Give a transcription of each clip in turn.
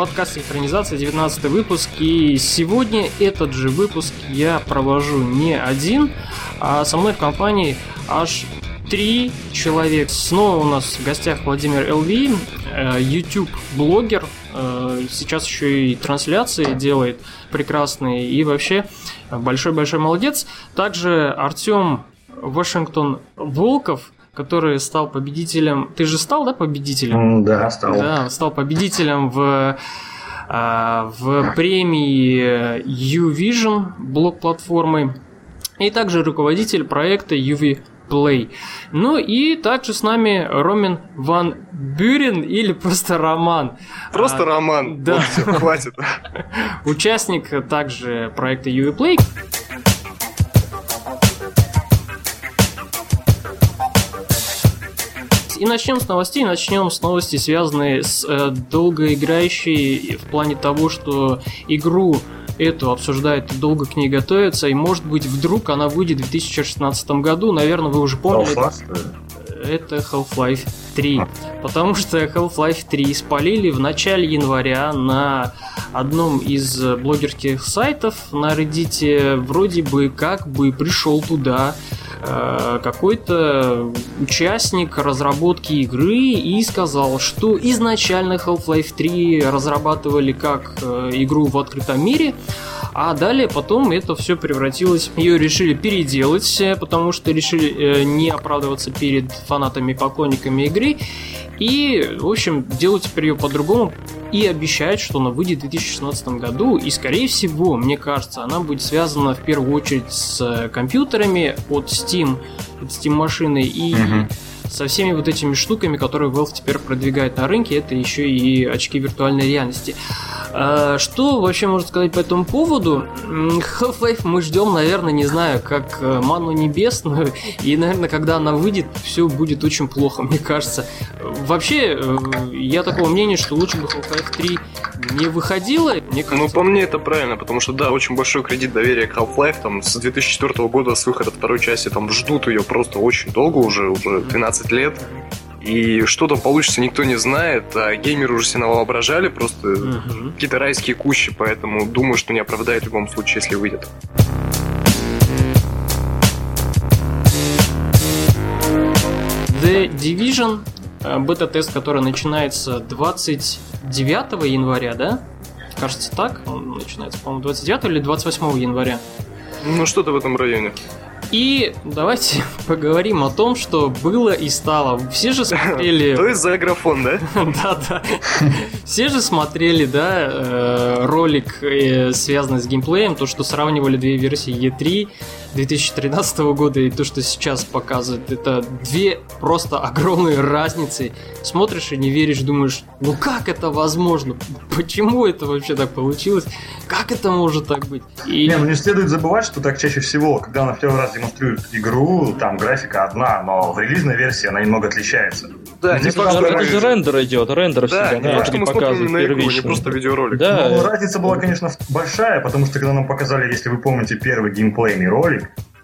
подкаст «Синхронизация», 19 выпуск. И сегодня этот же выпуск я провожу не один, а со мной в компании аж три человека. Снова у нас в гостях Владимир ЛВ, э, YouTube-блогер, э, сейчас еще и трансляции делает прекрасные, и вообще большой-большой молодец. Также Артем Вашингтон Волков, который стал победителем. Ты же стал, да, победителем? Да, стал. Да, стал победителем в а, в премии U-Vision блок-платформы и также руководитель проекта UV Play. Ну и также с нами Ромин Ван Бюрен или просто Роман. Просто а, Роман. Да. Вот все, хватит. Участник также проекта UV Play. И начнем с новостей. Начнем с новостей, связанные с э, долгоиграющей в плане того, что игру эту обсуждают и долго к ней готовятся, и может быть вдруг она выйдет в 2016 году. Наверное, вы уже помнили. Это Half-Life 3. Потому что Half-Life 3 спалили в начале января на одном из блогерских сайтов на Reddit. Вроде бы как бы пришел туда какой-то участник разработки игры и сказал, что изначально Half-Life 3 разрабатывали как э, игру в открытом мире, а далее потом это все превратилось, ее решили переделать, э, потому что решили не оправдываться перед фанатами, поклонниками игры, и, в общем, делать теперь ее по-другому и обещает, что она выйдет в 2016 году. И, скорее всего, мне кажется, она будет связана в первую очередь с компьютерами от Steam, от Steam машины и угу. Со всеми вот этими штуками, которые Valve теперь продвигает на рынке. Это еще и очки виртуальной реальности. А, что вообще можно сказать по этому поводу? Half-Life мы ждем, наверное, не знаю, как э, ману небесную, и, наверное, когда она выйдет, все будет очень плохо, мне кажется. Вообще, э, я такого мнения, что лучше бы Half-Life 3 не выходила, мне кажется. Ну, по мне это правильно, потому что, да, очень большой кредит доверия к Half-Life, там, с 2004 года, с выхода второй части, там, ждут ее просто очень долго, уже, уже 12 лет. И что там получится, никто не знает, а геймеры уже себе воображали просто угу. какие-то райские кущи, поэтому думаю, что не оправдает в любом случае, если выйдет. The Division, бета-тест, который начинается 29 января, да? Кажется, так. Он начинается, по-моему, 29 или 28 января. Ну, что-то в этом районе. И давайте поговорим о том, что было и стало. Все же смотрели... То есть за графон, да? Да-да. Все же смотрели, да, э, ролик, э, связанный с геймплеем, то, что сравнивали две версии E3 2013 года и то, что сейчас показывают. Это две просто огромные разницы. Смотришь и не веришь, думаешь, ну как это возможно? Почему это вообще так получилось? Как это может так быть? И... Не, ну не следует забывать, что так чаще всего, когда на первый раз демонстрируют игру, там графика одна, но в релизной версии она немного отличается. Да, не факт, что это же рендер идет, рендер да, всегда. Не факт, что мы смотрим на игру, не просто видеоролик. Да. Ну, разница была, конечно, большая, потому что когда нам показали, если вы помните, первый геймплейный ролик,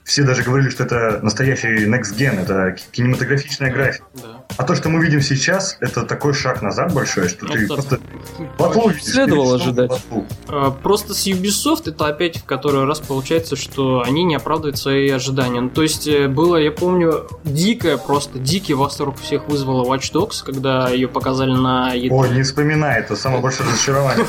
все даже говорили, что это настоящий Next Gen, это кинематографичная графика. Да. А то, что мы видим сейчас, это такой шаг назад большой, что ты просто батлу Следовало ожидать. А, просто с Ubisoft это опять в который раз получается, что они не оправдывают свои ожидания. Ну, то есть э, было, я помню, дикое, просто дикий восторг всех вызвала Watch Dogs, когда ее показали на E3. Ой, не вспоминай, это самое большое разочарование.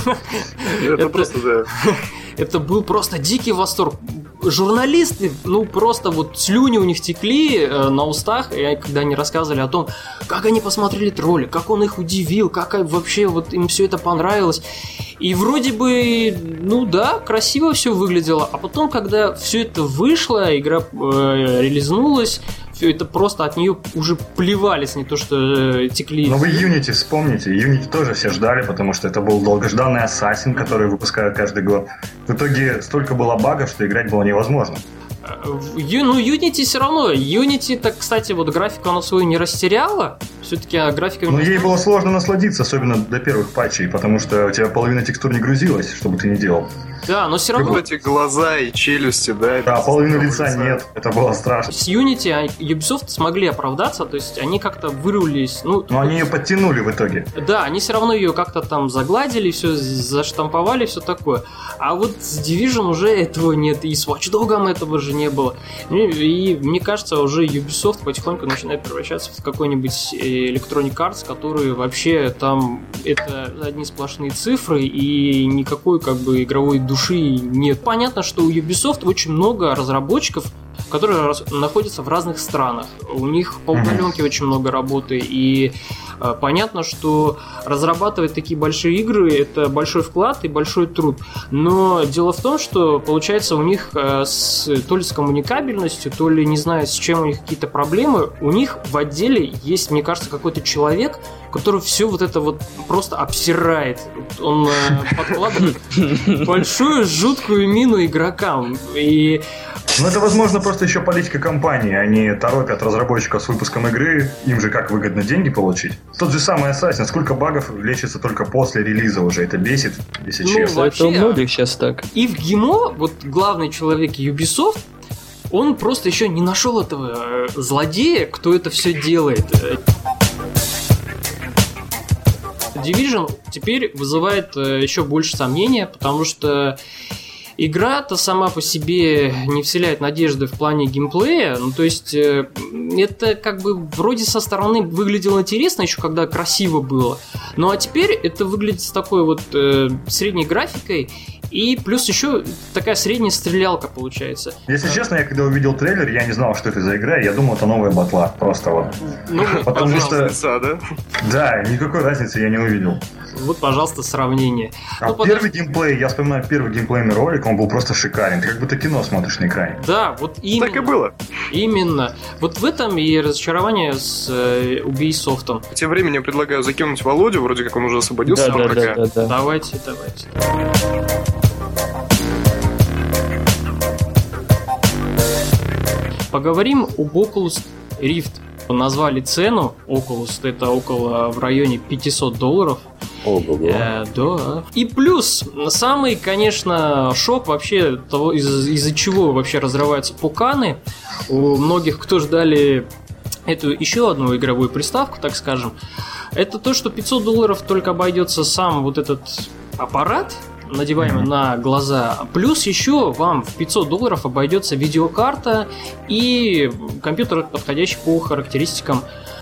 Это просто, да. Это был просто дикий восторг журналисты, ну, просто вот слюни у них текли э, на устах, и когда они рассказывали о том, как они посмотрели тролли, как он их удивил, как вообще вот им все это понравилось. И вроде бы, ну да, красиво все выглядело. А потом, когда все это вышло, игра э, релизнулась, это просто от нее уже плевались, не то что э, текли. Но вы Unity вспомните, Unity тоже все ждали, потому что это был долгожданный Assassin, который выпускают каждый год. В итоге столько было багов, что играть было невозможно. Ю, ну, Unity все равно. Unity, так, кстати, вот графику она свою не растеряла. Все-таки а графика... Ну, ей было сложно насладиться, особенно до первых патчей, потому что у тебя половина текстур не грузилась, что бы ты ни делал. Да, но все равно... Вот эти глаза и челюсти, да? Да, половину лица нет, это было страшно. С Unity а, Ubisoft смогли оправдаться, то есть они как-то вырулились, ну... Но они ее подтянули в итоге. Да, они все равно ее как-то там загладили, все заштамповали, все такое. А вот с Division уже этого нет, и с Watch Dog этого же не было. И, и мне кажется, уже Ubisoft потихоньку начинает превращаться в какой-нибудь э, Electronic Arts, который вообще там это одни сплошные цифры и никакой как бы игровой души нет. Понятно, что у Ubisoft очень много разработчиков, которые находятся в разных странах. У них по удаленке очень много работы, и э, понятно, что разрабатывать такие большие игры это большой вклад и большой труд. Но дело в том, что получается у них э, с, то ли с коммуникабельностью, то ли не знаю, с чем у них какие-то проблемы, у них в отделе есть, мне кажется, какой-то человек, который все вот это вот просто обсирает. Он э, подкладывает большую жуткую мину игрокам. И ну, это, возможно, просто еще политика компании. Они торопят разработчиков с выпуском игры. Им же как выгодно деньги получить. Тот же самый Assassin. Сколько багов лечится только после релиза уже. Это бесит, если ну, честно. Вообще, это у многих сейчас так. И в ГИМО, вот главный человек Ubisoft, он просто еще не нашел этого э, злодея, кто это все делает. Division теперь вызывает э, еще больше сомнения, потому что Игра-то сама по себе не вселяет надежды в плане геймплея. Ну, то есть, э, это как бы вроде со стороны выглядело интересно, еще когда красиво было. Ну а теперь это выглядит с такой вот э, средней графикой. И плюс еще такая средняя стрелялка получается. Если честно, я когда увидел трейлер, я не знал, что это за игра. Я думал, это новая батла. Просто вот. Ну, Потому что... Лица, да? Да, никакой разницы я не увидел. Вот, пожалуйста, сравнение. А ну, первый подожди. геймплей, я вспоминаю первый геймплейный ролик, он был просто шикарен. Ты как будто кино смотришь на экране. Да, вот именно. Так и было. Именно. Вот в этом и разочарование с э, Ubisoft. Тем временем предлагаю закинуть Володю, вроде как он уже освободился. Да, да, да, да, да. Давайте, давайте. Поговорим об Oculus Rift. Назвали цену Oculus, это около в районе 500 долларов. Ого. Э, да. И плюс, самый, конечно, шок вообще того, из- из-за чего вообще разрываются пуканы. У многих, кто ждали эту еще одну игровую приставку, так скажем, это то, что 500 долларов только обойдется сам вот этот аппарат, надеваемый mm-hmm. на глаза. Плюс еще вам в 500 долларов обойдется видеокарта и компьютер, подходящий по характеристикам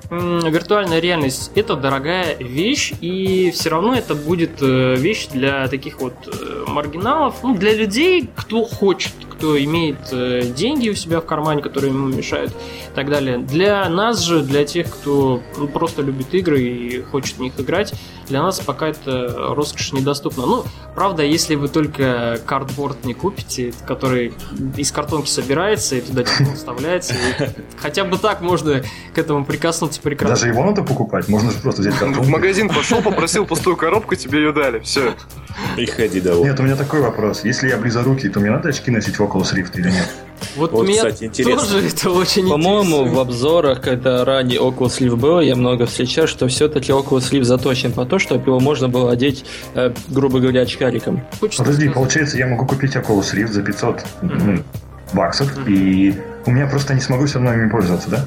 виртуальная реальность это дорогая вещь, и все равно это будет э, вещь для таких вот э, маргиналов, ну, для людей, кто хочет, кто имеет э, деньги у себя в кармане, которые ему мешают и так далее. Для нас же, для тех, кто ну, просто любит игры и хочет в них играть, для нас пока это роскошь недоступна. Ну, правда, если вы только картборд не купите, который из картонки собирается и туда телефон вставляется, хотя бы так можно к этому прикоснуться прекрасно. Даже его надо покупать, можно же просто взять картонку. В магазин пошел, попросил пустую коробку, тебе ее дали, все. И ходи довольно. Нет, у меня такой вопрос. Если я близорукий, то мне надо очки носить в Oculus Rift или нет? Вот, вот у меня кстати, интересно. тоже это очень По-моему, в обзорах, когда ранее Oculus Rift был, я много встречал, что все-таки Oculus Rift заточен по то, чтобы его можно было одеть, э, грубо говоря, очкариком. Подожди, получается, я могу купить Oculus Rift за 500 mm-hmm. баксов, mm-hmm. и у меня просто не смогу все равно ими пользоваться, да?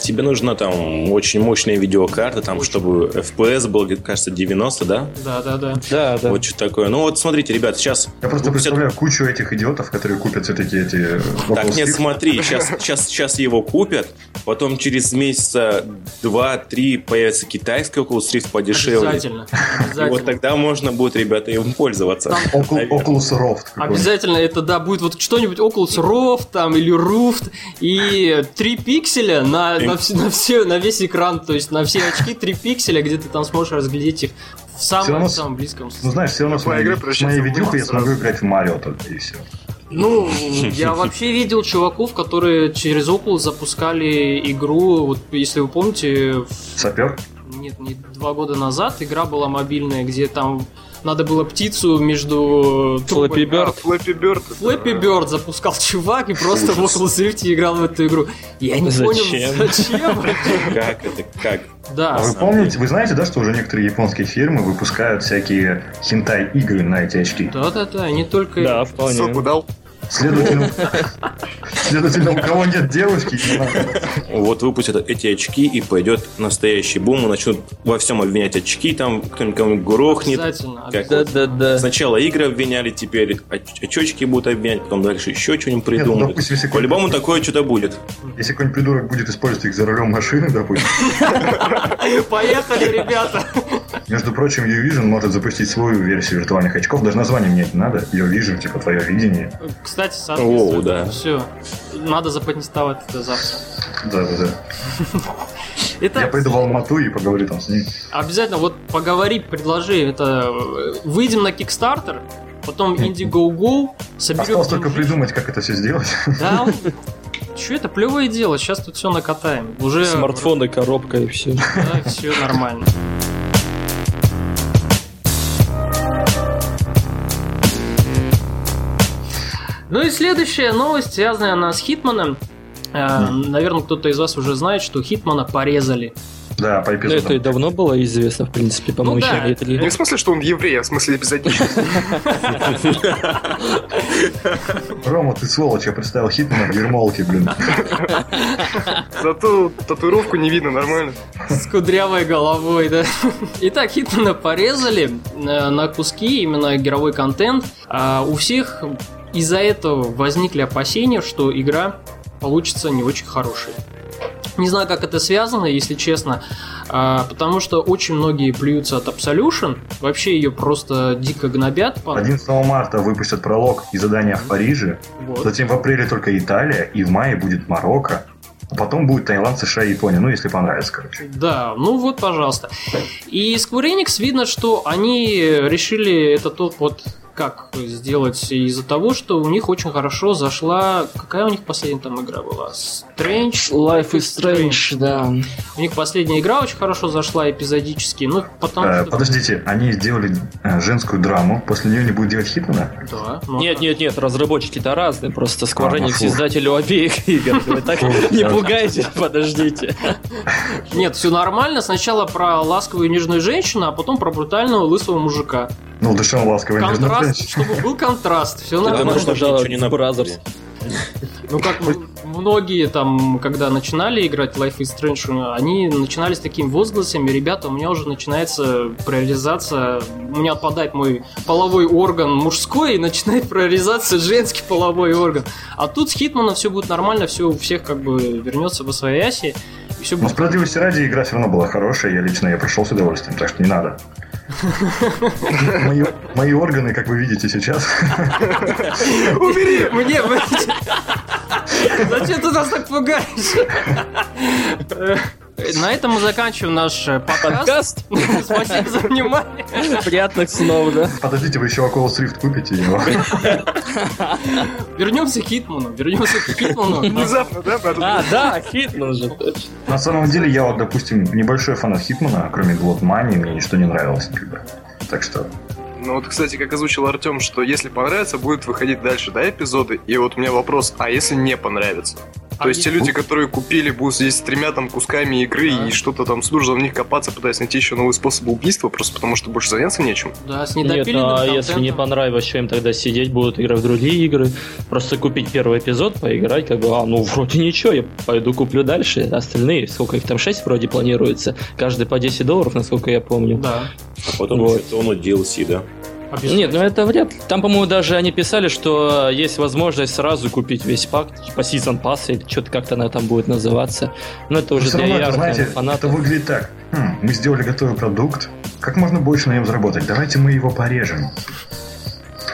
Тебе нужна там очень мощная видеокарта, там, чтобы FPS был, кажется, 90, да? Да, да, да. Да, да. Вот что такое. Ну вот смотрите, ребят, сейчас... Я просто представляю кучу этих идиотов, которые купят все-таки эти... Так, нет, смотри, сейчас, сейчас, сейчас его купят, потом через месяца два-три появится китайский Oculus Rift подешевле. Обязательно. Обязательно. И вот тогда можно будет, ребята, им пользоваться. Там... Oculus Rift. Обязательно это, да, будет вот что-нибудь Oculus Rift там или Rift и 3 пикселя на, на, все, на, все, на весь экран, то есть на все очки 3 пикселя, где ты там сможешь разглядеть их в самом, равно, самом близком. Ну знаешь, все равно с моей, с моей видюхой я смогу играть в Марио только и все. Ну, я вообще видел чуваков, которые через Oculus запускали игру, вот если вы помните... Сапер? Нет, не два года назад игра была мобильная, где там надо было птицу между... Флэппи Бёрд. Флэппи Бёрд. Флэппи Бёрд запускал чувак и просто в Oculus Rift играл в эту игру. Я не Зачем? понял, зачем. Как это? Как? Да, А вы помните, вы знаете, да, что уже некоторые японские фирмы выпускают всякие хентай-игры на эти очки? да-да-да, не только... Да, Соку вполне. дал. Следовательно, следовательно, у кого нет девушки, не надо. Вот выпустят эти очки и пойдет настоящий бум, и начнут во всем обвинять очки, там кто-нибудь кого-нибудь грохнет. Обязательно. Как- Да-да-да. Сначала игры обвиняли, теперь оч- очечки будут обвинять, потом дальше еще что-нибудь Нет, ну, придумают. допустим, если По-любому такое что-то будет. Если какой-нибудь придурок будет использовать их за рулем машины, допустим. Поехали, ребята! Между прочим, Uvision может запустить свою версию виртуальных очков. Даже название менять не надо. Uvision, типа твое видение. Кстати, соответственно, Оу, да. все. Надо запатентовать это завтра. Да-да-да. Я Итак, пойду в Алмату и поговорю там с ним. обязательно вот поговори, предложи. Это э, выйдем на Kickstarter, потом Indiegogo, соберем... Осталось только придумать, как это все сделать. Да, что это плевое дело, сейчас тут все накатаем. Уже Смартфоны, коробка и все. Да, все нормально. Ну и следующая новость, связанная она с Хитманом. Э, Наверное, кто-то из вас уже знает, что Хитмана порезали. Да, по Ну, это и эпизодам. давно было известно, в принципе, по-моему, Ну да. Не в смысле, что он еврей, а в смысле эпизодически. Рома, ты сволочь, я представил Хитмана в ермолке, блин. Зато татуировку не видно нормально. С кудрявой головой, да. Итак, Хитмана порезали э, на куски, именно игровой контент. А у всех из-за этого возникли опасения, что игра получится не очень хорошей. Не знаю, как это связано, если честно, а, потому что очень многие плюются от Absolution, вообще ее просто дико гнобят. по- 11 марта выпустят пролог и задания в Париже. Вот. Затем в апреле только Италия, и в мае будет Марокко. А потом будет Таиланд, США и Япония. Ну, если понравится, короче. Да, ну вот, пожалуйста. И Square Enix видно, что они решили это тот вот как сделать из-за того, что у них очень хорошо зашла... Какая у них последняя там игра была? Strange? Life is Strange, да. У них последняя игра очень хорошо зашла эпизодически, ну, потому Э, что... подождите, они сделали э, женскую драму, после нее не будет делать Хитмана? Да, ну, Нет, нет, нет, разработчики-то разные, просто Square А, ну издатель у обеих игр. Вы так не пугайте, подождите. Нет, все нормально. Сначала про ласковую и нежную женщину, а потом про брутального лысого мужика. Ну, душевно ласковый Контраст. Чтобы был контраст. Все нормально. пожаловать ничего не в Brothers. Ну, как многие там, когда начинали играть Life is Strange, они начинали с такими возгласами, ребята, у меня уже начинается прорезаться, у меня отпадает мой половой орган мужской, и начинает прорезаться женский половой орган. А тут с Хитманом все будет нормально, все у всех как бы вернется в освояси, и все Но будет... справедливости ради, игра все равно была хорошая, я лично ее прошел с удовольствием, так что не надо. Мои, мои органы, как вы видите сейчас, Убери! Мне. Зачем ты нас так пугаешь? На этом мы заканчиваем наш э, подкаст. Спасибо за внимание. Приятных снов, да. подождите, вы еще Oculus Rift купите его. Вернемся к Хитману. Вернемся к Хитману. Внезапно, да? А, да, Хитман же. На самом деле, я вот, допустим, небольшой фанат Хитмана, кроме Money, мне ничто не нравилось никогда. Так что, Ну вот, кстати, как озвучил Артем, что если понравится, будет выходить дальше, да, эпизоды. И вот у меня вопрос, а если не понравится? А То есть те люди, которые купили, будут здесь с тремя там кусками игры Да. и что-то там служат в них копаться, пытаясь найти еще новый способ убийства, просто потому что больше заняться нечем. Да, с Нет, а если не понравилось, что им тогда сидеть, будут играть в другие игры. Просто купить первый эпизод, поиграть, как бы, а, ну, вроде ничего, я пойду куплю дальше. Остальные, сколько их там, 6 вроде планируется. Каждый по 10 долларов, насколько я помню. Да. А потом Вот. еще тонну DLC, да? Обязательно. Нет, ну это вряд ли. Там, по-моему, даже они писали, что есть возможность сразу купить весь пак, типа Season Pass или что-то как-то она там будет называться. Но это уже все для равно, это, ярых знаете, это фанатов. выглядит так. Хм, мы сделали готовый продукт, как можно больше на нем заработать? Давайте мы его порежем.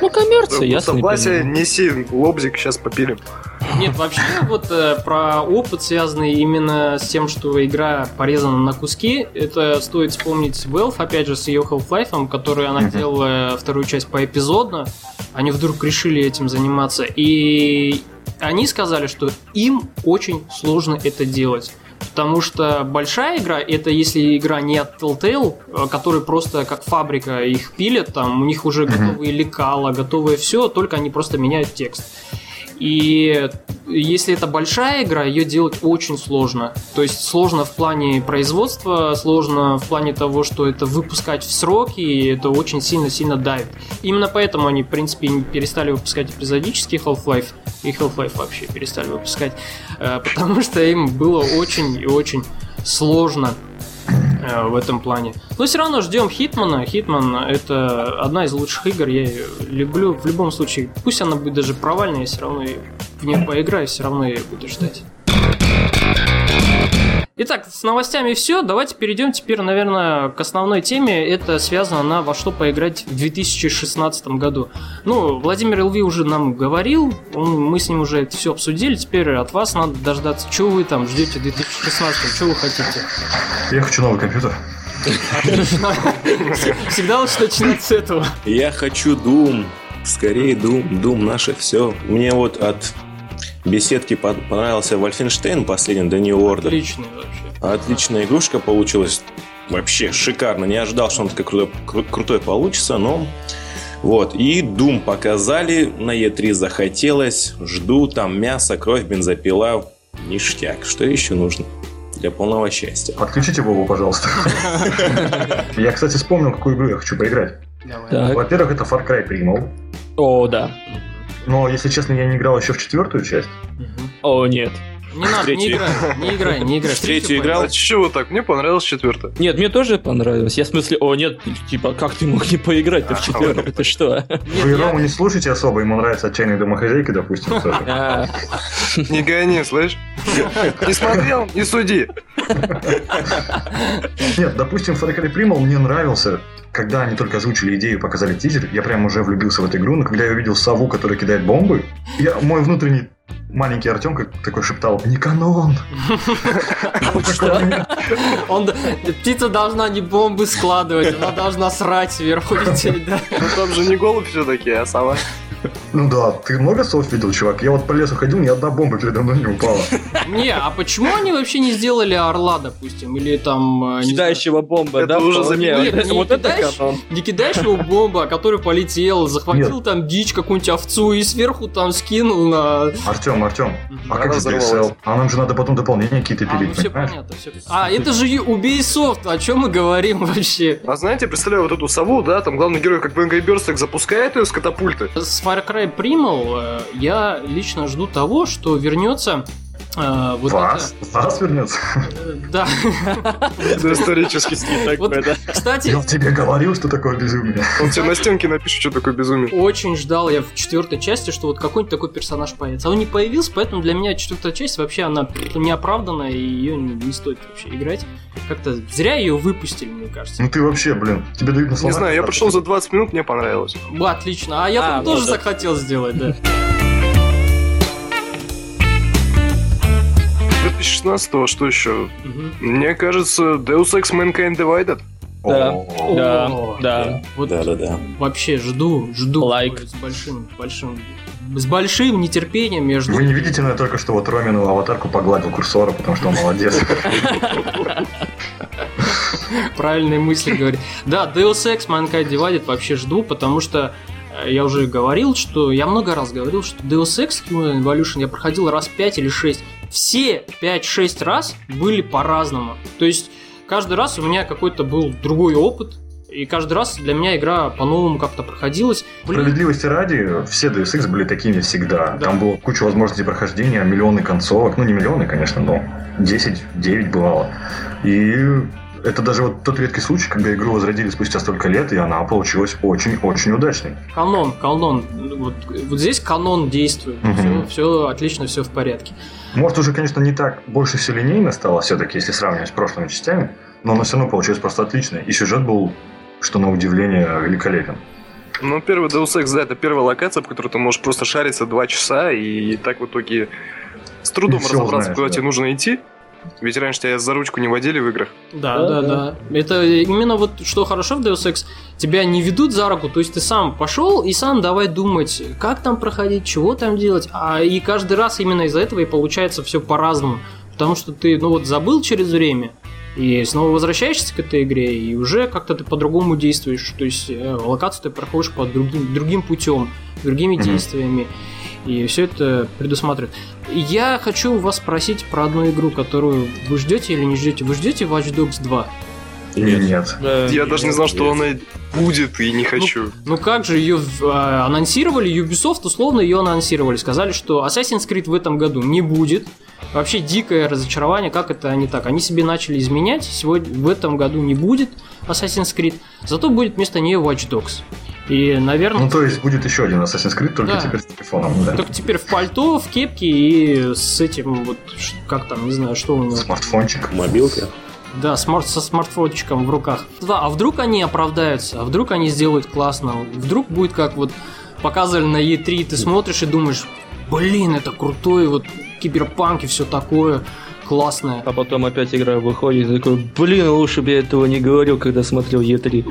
Ну, коммерция, ясно. Согласие, неси лобзик, сейчас попилим. Нет, вообще вот э, про опыт, связанный именно с тем, что игра порезана на куски, это стоит вспомнить Valve, опять же, с ее Half-Life, который она делала вторую часть поэпизодно. Они вдруг решили этим заниматься. И они сказали, что им очень сложно это делать. Потому что большая игра, это если игра не от Telltale, э, которые просто как фабрика их пилят, там у них уже готовые лекала, готовое все, только они просто меняют текст. И если это большая игра, ее делать очень сложно. То есть сложно в плане производства, сложно в плане того, что это выпускать в сроки, и это очень сильно-сильно давит. Именно поэтому они, в принципе, перестали выпускать эпизодический Half-Life, и Half-Life вообще перестали выпускать, э, потому что им было очень и очень сложно в этом плане. Но все равно ждем Хитмана. Хитман это одна из лучших игр, я ее люблю в любом случае. Пусть она будет даже провальная, я все равно в нее поиграю, все равно ее буду ждать. Итак, с новостями все. Давайте перейдем теперь, наверное, к основной теме. Это связано на во что поиграть в 2016 году. Ну, Владимир Илви уже нам говорил, мы с ним уже это все обсудили. Теперь от вас надо дождаться, что вы там ждете в 2016, что вы хотите. Я хочу новый компьютер. Всегда лучше начинать с этого. Я хочу Doom. Скорее Doom. Doom наше все. Мне вот от беседке понравился Вольфенштейн последний, New Order. Отличный вообще. Отличная игрушка получилась. Вообще шикарно. Не ожидал, что он такой крутой, крутой получится, но... Вот, и Doom показали, на E3 захотелось, жду, там мясо, кровь, бензопила, ништяк. Что еще нужно для полного счастья? Подключите Вову, пожалуйста. Я, кстати, вспомнил, какую игру я хочу поиграть. Во-первых, это Far Cry Primal. О, да. Но, если честно, я не играл еще в четвертую часть. О, нет. Не надо, не играй, не играй, не играй. Третью играл. А чего так? Мне понравилась четвертая. Нет, мне тоже понравилось. Я в смысле, о, нет, типа, как ты мог не поиграть в четвертую? Это что? Вы Рому не слушайте особо, ему нравятся отчаянные домохозяйки, допустим. А. Не гони, слышь? Не смотрел? Не суди. Нет, допустим, Far Cry Primal мне нравился когда они только озвучили идею, показали тизер, я прям уже влюбился в эту игру, но когда я увидел сову, которая кидает бомбы, я, мой внутренний маленький Артем как такой шептал «Не канон!» Он, птица должна не бомбы складывать, она должна срать сверху лететь, да? Ну там же не голубь все-таки, а сова. Ну да, ты много сов видел, чувак? Я вот по лесу ходил, ни одна бомба передо мной не упала. Не, а почему они вообще не сделали орла, допустим, или там... Э, Кидающего бомба, да? уже Нет, вот это Не кидающего бомба, который полетел, захватил там дичь какую-нибудь овцу и сверху там скинул на... Артем, Артем, а как же DSL? А нам же надо потом дополнения какие-то пилить, а, ну все понятно, все. А, это же Ubisoft, о чем мы говорим вообще? А знаете, представляю вот эту сову, да, там главный герой как в Angry Birds так запускает ее с катапульты. С Far Cry Primal э, я лично жду того, что вернется а, вот Вас? Это... Вас вернется? Да. Это исторический стиль такой, да. Кстати... Я тебе говорил, что такое безумие. Он тебе на стенке напишет, что такое безумие. Очень ждал я в четвертой части, что вот какой-нибудь такой персонаж появится. А он не появился, поэтому для меня четвертая часть вообще она неоправданная, и ее не стоит вообще играть. Как-то зря ее выпустили, мне кажется. Ну ты вообще, блин, тебе дают на Не знаю, я прошел за 20 минут, мне понравилось. Отлично. А я а, тоже захотел сделать, да. 2016 что еще? Угу. Мне кажется, Deus Ex Mankind Divided. Да, да, да. Вот да, да, да. Вообще жду, жду like. с большим, большим с большим нетерпением между... Вы не видите, но я только что вот Ромину аватарку погладил курсора, потому что он молодец. Правильные мысли говорит. Да, Deus Ex Mankind Divided вообще жду, потому что э, я уже говорил, что я много раз говорил, что Deus Ex Human Evolution я проходил раз 5 или 6 все 5-6 раз были по-разному. То есть каждый раз у меня какой-то был другой опыт, и каждый раз для меня игра по-новому как-то проходилась. Блин. Справедливости ради, все Deus Ex были такими всегда. Да. Там было куча возможностей прохождения, миллионы концовок. Ну, не миллионы, конечно, но 10-9 бывало. И это даже вот тот редкий случай, когда игру возродили спустя столько лет, и она получилась очень-очень удачной. Канон, канон. Вот, вот здесь канон действует. Угу. Все, все отлично, все в порядке. Может, уже, конечно, не так больше все линейно стало все-таки, если сравнивать с прошлыми частями, но оно все равно получилось просто отлично. И сюжет был, что на удивление, великолепен. Ну, первый Deus Ex, да, это первая локация, по которой ты можешь просто шариться два часа, и так в итоге с трудом разобраться, знаешь, куда да. тебе нужно идти. Ведь раньше тебя за ручку не водили в играх. Да, да, да, да. Это именно вот что хорошо в Deus Ex, тебя не ведут за руку, то есть ты сам пошел и сам давай думать, как там проходить, чего там делать, а и каждый раз именно из-за этого и получается все по-разному. Потому что ты, ну вот, забыл через время, и снова возвращаешься к этой игре, и уже как-то ты по-другому действуешь. То есть э, локацию ты проходишь по другим, другим путем, другими mm-hmm. действиями. И все это предусматривает. Я хочу вас спросить про одну игру, которую вы ждете или не ждете. Вы ждете Watch Dogs 2? Нет. Нет. Э, Я даже не знал, что она будет и не хочу. Ну, ну как же ее э, анонсировали, Ubisoft условно ее анонсировали. Сказали, что Assassin's Creed в этом году не будет. Вообще дикое разочарование, как это они так? Они себе начали изменять, сегодня в этом году не будет Assassin's Creed, зато будет вместо нее Watch Dogs. И, наверное... Ну, то есть будет еще один Assassin's Creed, только да. теперь с телефоном, да? Только теперь в пальто, в кепке и с этим вот, как там, не знаю, что у него... Смартфончик. Мобилка. Да, смарт со смартфончиком в руках. Да, а вдруг они оправдаются, а вдруг они сделают классно, вдруг будет как вот показывали на E3, ты смотришь и думаешь, блин, это крутой вот киберпанк и все такое классное. А потом опять игра выходит и такой, блин, лучше бы я этого не говорил, когда смотрел E3.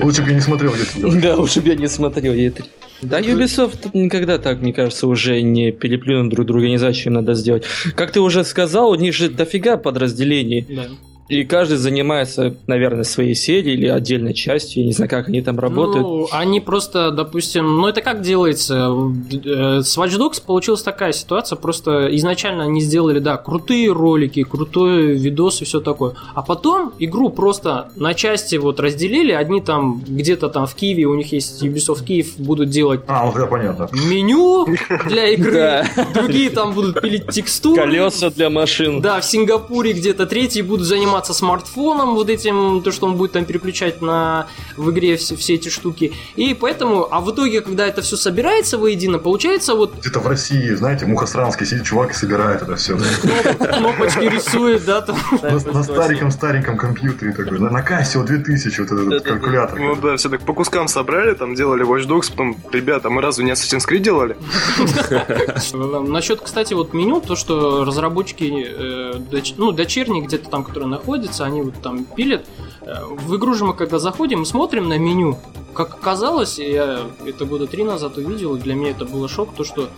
Лучше бы я не смотрел E3. Да, лучше бы я не смотрел E3. Да, Ubisoft никогда так, мне кажется, уже не переплюнут друг друга, не знаю, что надо сделать. Как ты уже сказал, у них же дофига подразделений. Да. И каждый занимается, наверное, своей серией или отдельной частью. Я не знаю, как они там работают. Ну, они просто, допустим, ну это как делается? Э, с Watch Dogs получилась такая ситуация, просто изначально они сделали, да, крутые ролики, крутой видос и все такое. А потом игру просто на части вот разделили. Одни там где-то там в Киеве, у них есть Ubisoft Киев, будут делать а, уже понятно. меню для игры. Другие там будут пилить текстуры. Колеса для машин. Да, в Сингапуре где-то третьи будут заниматься заниматься смартфоном, вот этим, то, что он будет там переключать на, в игре все, все эти штуки. И поэтому, а в итоге, когда это все собирается воедино, получается вот... Где-то в России, знаете, Мухосранский сидит чувак и собирает это все. Кнопочки рисует, да, там. На стареньком-стареньком компьютере такой, на кассе 2000, вот этот калькулятор. Ну да, все так по кускам собрали, там делали Watch Dogs, потом, ребята, мы разве не Assassin's Creed делали? Насчет, кстати, вот меню, то, что разработчики, э, ну, дочерние где-то там, которые находится, они вот там пилят. Э, в игру же мы когда заходим, смотрим на меню. Как оказалось, я это года три назад увидел, и для меня это было шок, то что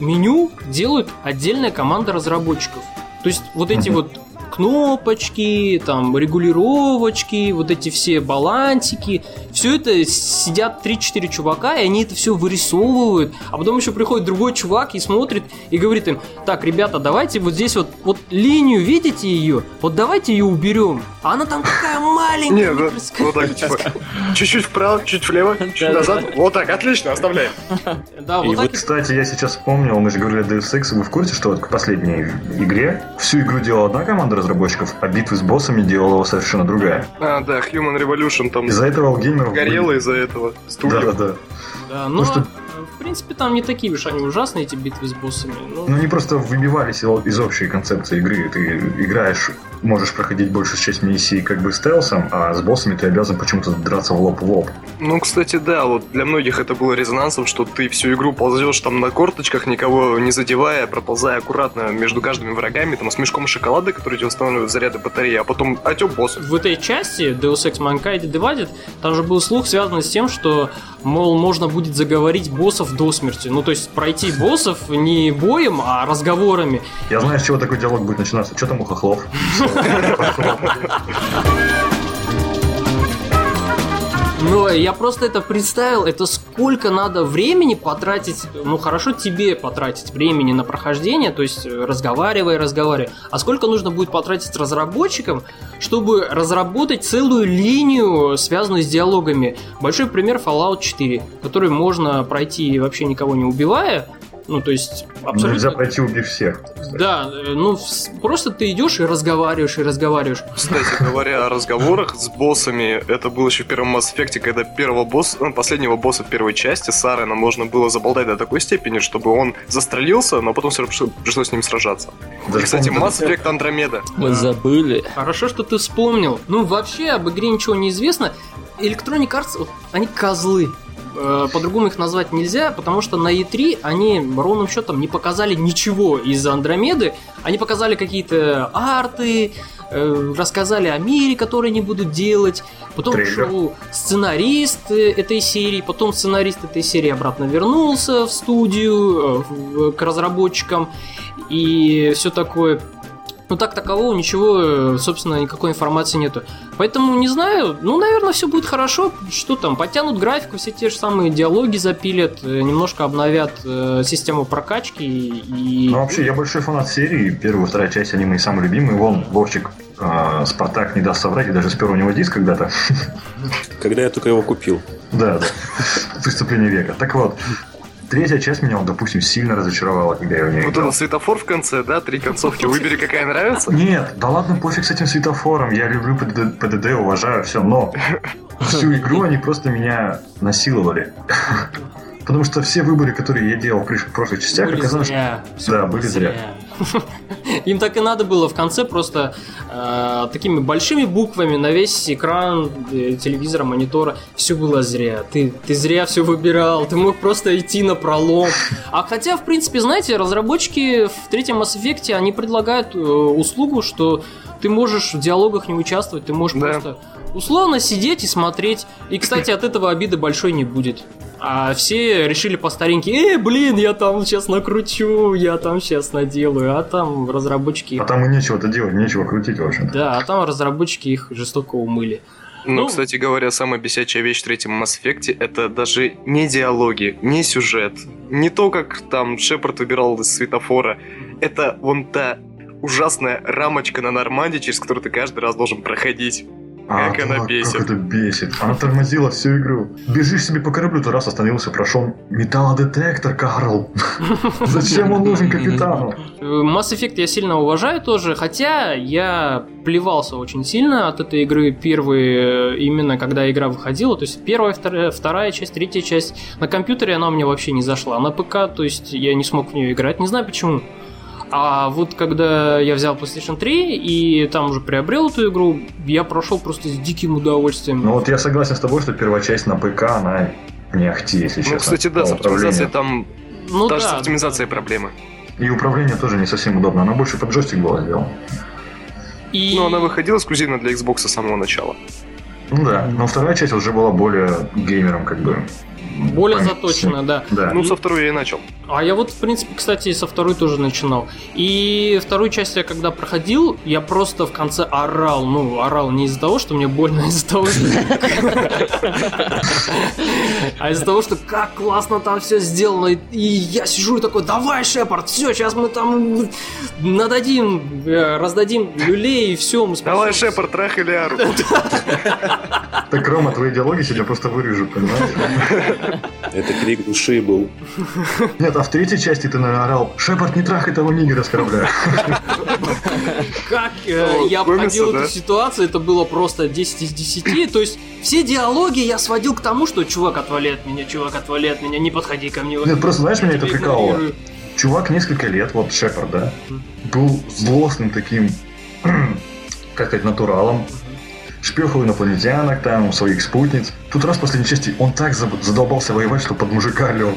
меню делают отдельная команда разработчиков. То есть вот эти вот кнопочки, там регулировочки, вот эти все балансики, все это сидят 3-4 чувака, и они это все вырисовывают, а потом еще приходит другой чувак и смотрит и говорит им, так, ребята, давайте вот здесь вот, вот линию, видите ее? Вот давайте ее уберем. А она там такая маленькая. Нет, вот так, типа, чуть-чуть вправо, чуть влево, чуть назад. Вот так, отлично, оставляем. Да, вот так. Кстати, я сейчас вспомнил, мы же говорили о Deus Ex, вы в курсе, что вот к последней игре всю игру делала одна команда разработчиков, а битвы с боссами делала совершенно другая. А, да, Human Revolution там. Из-за этого геймеров... Горело из-за этого. Да, да, да. Да, но... что в принципе, там не такие уж они ужасные, эти битвы с боссами. Но... Ну, они просто выбивались из общей концепции игры. Ты играешь можешь проходить большую часть миссии как бы стелсом, а с боссами ты обязан почему-то драться в лоб в лоб. Ну, кстати, да, вот для многих это было резонансом, что ты всю игру ползешь там на корточках, никого не задевая, проползая аккуратно между каждыми врагами, там с мешком шоколада, который тебе устанавливают заряды батареи, а потом отек босс. В этой части Deus Ex Mankind Divided там же был слух, связанный с тем, что, мол, можно будет заговорить боссов до смерти. Ну, то есть пройти боссов не боем, а разговорами. Я знаю, с чего такой диалог будет начинаться. Что там у хохлов? Но я просто это представил, это сколько надо времени потратить, ну хорошо тебе потратить времени на прохождение, то есть разговаривая, разговаривая, а сколько нужно будет потратить разработчикам, чтобы разработать целую линию, связанную с диалогами. Большой пример Fallout 4, который можно пройти вообще никого не убивая, ну, то есть, абсолютно... Нельзя пройти убив всех. Да, ну, просто ты идешь и разговариваешь, и разговариваешь. Кстати говоря о разговорах с боссами, это было еще в первом Mass Effect, когда первого босса, ну, последнего босса первой части, Сарена, можно было заболтать до такой степени, чтобы он застрелился, но потом все равно пришлось с ним сражаться. Даже Кстати, Mass Effect Андромеда. Мы да. забыли. Хорошо, что ты вспомнил. Ну, вообще, об игре ничего не известно. Electronic Arts, вот, они козлы. Э, по-другому их назвать нельзя, потому что на E3 они ровным счетом не показали ничего из Андромеды. Они показали какие-то арты, э, рассказали о мире, который они будут делать. Потом Трейлер. шел сценарист э, этой серии, потом сценарист этой серии обратно вернулся в студию к разработчикам и все такое. Ну так такового ничего, собственно, никакой информации нету. Поэтому не знаю, ну, наверное, все будет хорошо. Что там, подтянут графику, все те же самые диалоги запилят, э, немножко обновят э, систему прокачки и... Ну, вообще, я большой фанат серии. Первая, вторая часть аниме самый любимый. Вон, Вовчик э, Спартак не даст соврать, и даже спер у него диск когда-то. Когда я только его купил. Да, да. Преступление века. Так вот, Третья часть меня, вот, допустим, сильно разочаровала, когда я в нее Вот играл. этот светофор в конце, да? Три концовки. Выбери, какая нравится. Нет, да ладно, пофиг с этим светофором. Я люблю ПДД, ПДД уважаю, все, но всю игру они просто меня насиловали. Потому что все выборы, которые я делал в прошлых частях, Были оказалось, зря. Да, были зря. Им так и надо было в конце просто э, такими большими буквами на весь экран э, телевизора, монитора. Все было зря. Ты, ты зря все выбирал. Ты мог просто идти на пролом. А хотя, в принципе, знаете, разработчики в третьем Mass Effect, они предлагают э, услугу, что ты можешь в диалогах не участвовать, ты можешь Да. просто условно сидеть и смотреть. И, кстати, от этого обиды большой не будет. А все решили по старинке, э, блин, я там сейчас накручу, я там сейчас наделаю, а там разработчики... а там и нечего-то делать, нечего крутить, в общем-то. Да, а там разработчики их жестоко умыли. Ну, Ну, кстати говоря, самая бесячая вещь в третьем Mass Effect это даже не диалоги, не сюжет, не то, как там Шепард выбирал из светофора. Это вон та ужасная рамочка на Нормандии, через которую ты каждый раз должен проходить. Как она бесит. Как это бесит. Она тормозила всю игру. Бежишь себе по кораблю, то раз остановился, прошел. Металлодетектор, Карл. Зачем он нужен капитану? Mass Effect я сильно уважаю тоже, хотя я плевался очень сильно от этой игры первые, именно когда игра выходила. То есть первая, вторая, вторая часть, третья часть. На компьютере она мне вообще не зашла. На ПК, то есть я не смог в нее играть. Не знаю почему. А вот когда я взял PlayStation 3 и там уже приобрел эту игру, я прошел просто с диким удовольствием. Ну вот я согласен с тобой, что первая часть на ПК, она не ахти, если честно. Ну, кстати, да, с оптимизацией там ну даже с да, оптимизацией проблемы. И управление тоже не совсем удобно. Она больше под джойстик была сделана. И... Но она выходила эксклюзивно для Xbox с самого начала. Ну да, но вторая часть уже была более геймером, как бы. Более Понятно. заточена, да. Да. Ну, со второй я и начал. А я вот, в принципе, кстати, со второй тоже начинал. И вторую часть я когда проходил, я просто в конце орал. Ну, орал не из-за того, что мне больно, а из-за того, что... А из-за того, что как классно там все сделано. И я сижу и такой, давай, Шепард, все, сейчас мы там нададим, э, раздадим люлей, и все, мы Давай, спасем». Шепард, трах или ару. Так, Рома, твои диалоги сегодня просто вырежут, понимаешь? Это крик души был. Нет, а в третьей части ты наорал Шепард, не трахай того нигера с корабля. Как э, Ну, я обходил эту ситуацию, это было просто 10 из 10. То есть все диалоги я сводил к тому, что чувак, отвали от меня, чувак, отвали от меня, не подходи ко мне. Нет, просто знаешь, меня это прикалывало. Чувак несколько лет, вот Шепард, да, был злостным таким, как сказать, натуралом. Шпехал инопланетянок, там, своих спутниц. Тут раз в последней части он так задолбался воевать, что под мужика лег.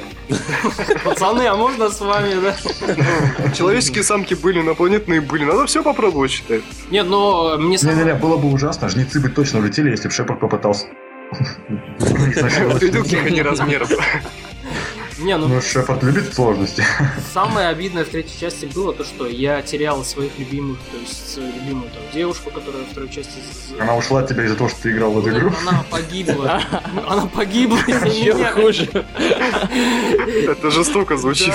Пацаны, а можно с вами, да? Человеческие самки были, инопланетные были. Надо все попробовать, считай. Нет, но э, мне Не-не-не, было бы ужасно, жнецы бы точно улетели, если бы Шепард попытался... Ты они размеров? Не, ну Ну, Шепард любит сложности. самое обидное в третьей части было то, что я терял своих любимых, то есть свою любимую там девушку, которая во второй части... Она ушла от тебя из-за того, что ты играл в эту игру. Она погибла. Она погибла из-за меня. хуже. Это жестоко звучит.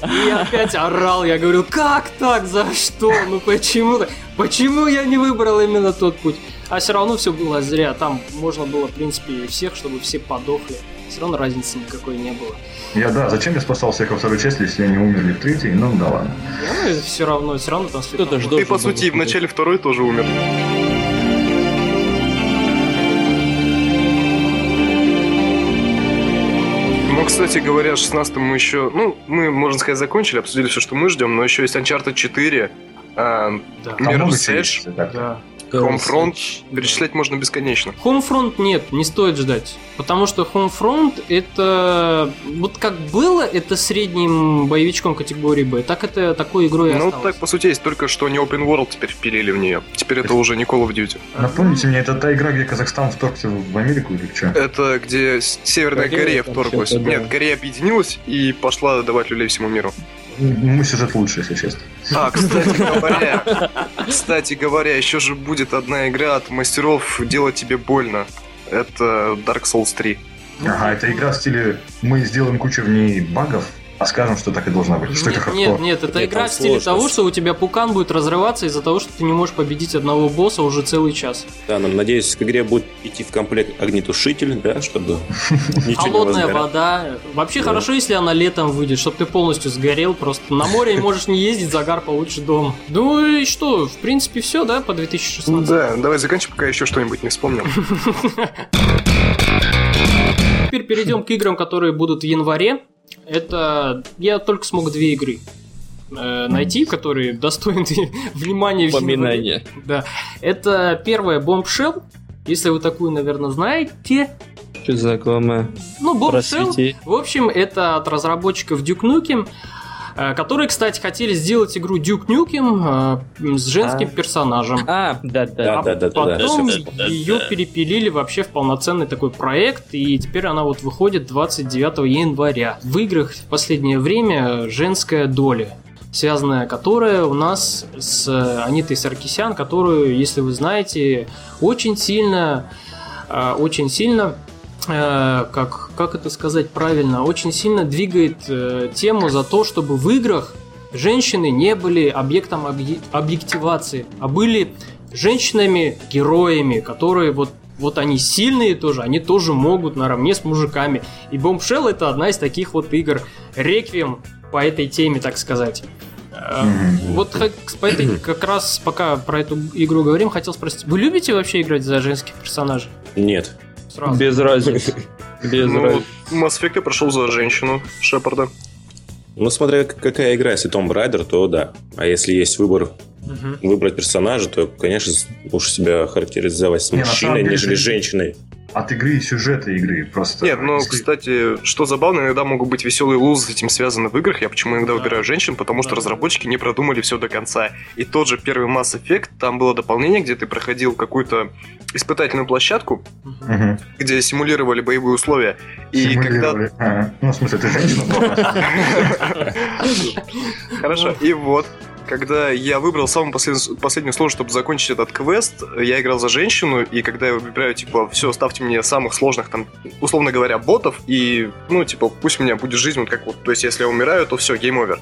Да. И я опять орал, я говорил, как так, за что, ну почему так, почему я не выбрал именно тот путь? А все равно все было зря, там можно было, в принципе, всех, чтобы все подохли. Все равно разницы никакой не было. Я, да, зачем я спасал всех во второй части, если они умерли в третьей? Ну, да ладно. Ну, все равно, все равно там ж Ты, должен по сути, в начале второй тоже умер. Ну, кстати говоря, 16 мы еще... Ну, мы, можно сказать, закончили, обсудили все, что мы ждем, но еще есть Uncharted 4, а, Да. Mirror's Edge. Да. Homefront. Перечислять можно бесконечно. Homefront нет, не стоит ждать. Потому что Homefront это... Вот как было это средним боевичком категории Б, так это такой игрой и Ну, осталось. так, по сути, есть только что не Open World теперь впилили в нее. Теперь это уже не Call of Duty. Напомните мне, это та игра, где Казахстан вторгся в Америку или что? Это где Северная Корея Корея вторглась. да. Нет, Корея объединилась и пошла давать люлей всему миру. Мой сюжет лучше, если честно. А, кстати говоря, кстати говоря, еще же будет одна игра от мастеров «Делать тебе больно». Это Dark Souls 3. Ага, это игра в стиле «Мы сделаем кучу в ней багов, а скажем, что так и должна быть. Что нет, это нет, нет, это нет, игра в стиле сложность. того, что у тебя пукан будет разрываться из-за того, что ты не можешь победить одного босса уже целый час. Да, нам, надеюсь, к игре будет идти в комплект огнетушитель, да, чтобы Холодная вода. Вообще хорошо, если она летом выйдет, чтобы ты полностью сгорел, просто на море можешь не ездить, загар получше дома. Ну и что, в принципе, все, да, по 2016? Да, давай заканчивай, пока еще что-нибудь не вспомнил. Перейдем к играм, которые будут в январе. Это я только смог две игры э, найти, которые достойны внимания. Упоминания. Да. Это первая Bombshell. Если вы такую, наверное, знаете. Что знакомое. Ну, Bombshell. В общем, это от разработчиков Duke Nukem. Э, которые, кстати, хотели сделать игру Duke Nukem э, с женским а. персонажем. А, да, да. А да, да, потом да, ее да. перепилили вообще в полноценный такой проект, и теперь она вот выходит 29 января. В играх в последнее время женская доля связанная которая у нас с Анитой Саркисян, которую, если вы знаете, очень сильно, э, очень сильно Э, как, как это сказать правильно, очень сильно двигает э, тему за то, чтобы в играх женщины не были объектом объективации, а были женщинами-героями, которые вот вот они сильные тоже, они тоже могут наравне с мужиками. И Bombshell это одна из таких вот игр. Реквием по этой теме, так сказать. Mm-hmm. Вот по этой, как раз пока про эту игру говорим, хотел спросить, вы любите вообще играть за женских персонажей? Нет. Сразу. Без разницы. Без ну, разницы. Mass Effect я прошел за женщину Шепарда. Ну, смотря какая игра, если Том Брайдер, то да. А если есть выбор угу. выбрать персонажа, то, конечно, лучше себя характеризовать с мужчиной, Не, нежели с женщиной от игры и сюжета игры. Просто. Нет, ну, если... кстати, что забавно, иногда могут быть веселые лузы с этим связаны в играх. Я почему иногда да. выбираю женщин, потому что да. разработчики не продумали все до конца. И тот же первый Mass Effect, там было дополнение, где ты проходил какую-то испытательную площадку, угу. где симулировали боевые условия. И когда... А, ну, в смысле, ты женщина. Хорошо, и вот когда я выбрал самую послед... последнюю сложность, чтобы закончить этот квест, я играл за женщину, и когда я выбираю, типа, все, ставьте мне самых сложных, там, условно говоря, ботов, и, ну, типа, пусть у меня будет жизнь вот как вот, то есть, если я умираю, то все, game over.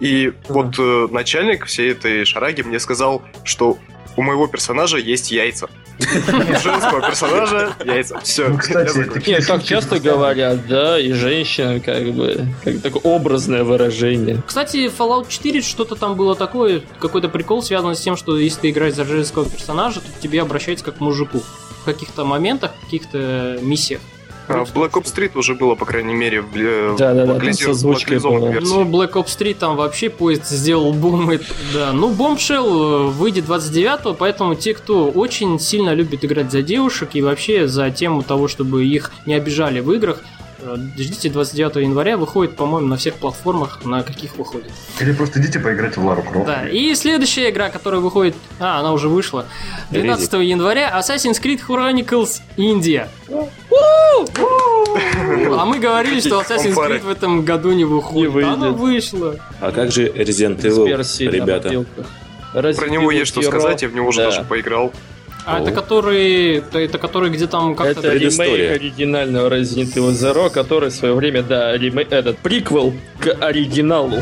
И вот э, начальник всей этой шараги мне сказал, что у моего персонажа есть яйца. женского персонажа яйца. Все. Кстати, Нет, так часто говорят, да, и женщина, как бы, как такое образное выражение. Кстати, Fallout 4 что-то там было такое, какой-то прикол связан с тем, что если ты играешь за женского персонажа, то к тебе обращаются как к мужику. В каких-то моментах, в каких-то миссиях. А, в Black Ops Street уже было, по крайней мере, в, да, да, да, со озвучкой было. Ну, Black Ops 3 там вообще поезд сделал бум. И, да. Ну, Bombshell э, выйдет 29-го, поэтому те, кто очень сильно любит играть за девушек и вообще за тему того, чтобы их не обижали в играх, ждите 29 января, выходит, по-моему, на всех платформах, на каких выходит. Или просто идите поиграть в Лару Крофт. Да, и следующая игра, которая выходит, а, она уже вышла, 12 Редик. января, Assassin's Creed Chronicles India. А мы говорили, что Assassin's Creed в этом году не выходит. Не Она вышла. А как же Resident Evil, ребята? Про него есть что сказать, я в него уже даже поиграл. А это который, это который где там как-то... Это ремейк оригинального Resident Evil Zero, который в свое время, да, ремейк, этот приквел к оригиналу.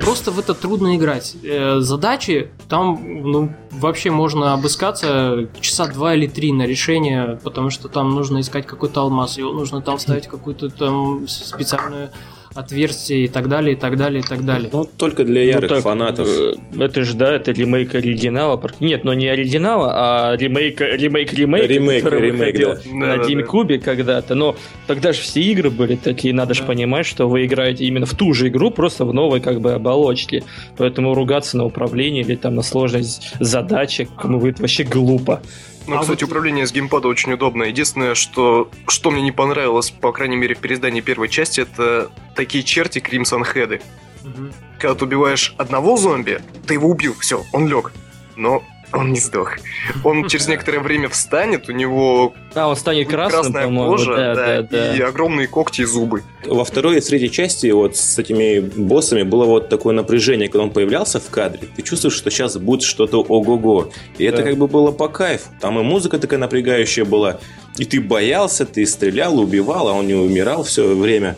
Просто в это трудно играть. Э, задачи там, ну, вообще можно обыскаться часа два или три на решение, потому что там нужно искать какой-то алмаз, его нужно там ставить какую-то там специальную отверстия и так далее, и так далее, и так далее. Ну, только для ну, ярых ну, так, фанатов. Э, это же, да, это ремейк оригинала. Нет, но не оригинала, а ремейк, ремейк, ремейк. Ремейк, ремейк, да. На да, GameCube да. когда-то. Но тогда же все игры были такие, надо же понимать, что вы играете именно в ту же игру, просто в новой как бы оболочке. Поэтому ругаться на управление или там на сложность задачи, кому будет вообще глупо. Ну, а кстати, вот... управление с геймпада очень удобно. Единственное, что, что мне не понравилось, по крайней мере, в переиздании первой части, это такие черти Кримсон Хеды. Угу. Когда ты убиваешь одного зомби, ты его убил, все, он лег. Но Он не сдох. Он через некоторое время встанет, у него а, он станет красным, красная кожа, да, да, да, и огромные когти и зубы. Во второй и третьей части вот с этими боссами было вот такое напряжение, когда он появлялся в кадре. Ты чувствуешь, что сейчас будет что-то ого-го. И это как бы было по кайфу. Там и музыка такая напрягающая была. И ты боялся, ты стрелял, убивал, а он не умирал все время.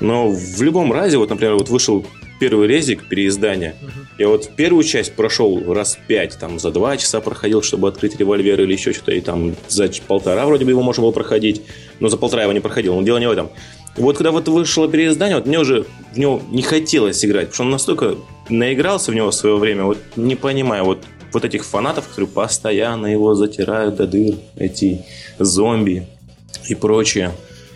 Но в любом разе, вот, например, вот вышел первый резик переиздания. Угу. Я вот первую часть прошел раз пять, там за два часа проходил, чтобы открыть револьвер или еще что-то, и там за полтора вроде бы его можно было проходить, но за полтора его не проходил, но дело не в этом. Вот когда вот вышло переиздание, вот мне уже в него не хотелось играть, потому что он настолько наигрался в него в свое время, вот не понимаю, вот вот этих фанатов, которые постоянно его затирают до дыр, эти зомби и прочее.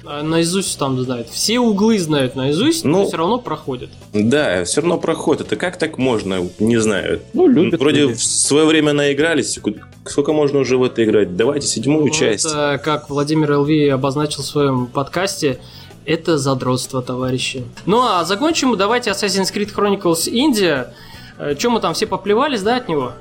А наизусть там знают. Все углы знают наизусть, ну, но все равно проходят. Да, все равно проходят. Это как так можно? Не знаю. Ну, любят. Вроде люди. в свое время наигрались. Сколько можно уже в это играть? Давайте седьмую ну, часть. Это, как Владимир ЛВ обозначил в своем подкасте, это задротство, товарищи. Ну а закончим давайте Assassin's Creed Chronicles India. Э, Чем мы там все поплевались, да, от него?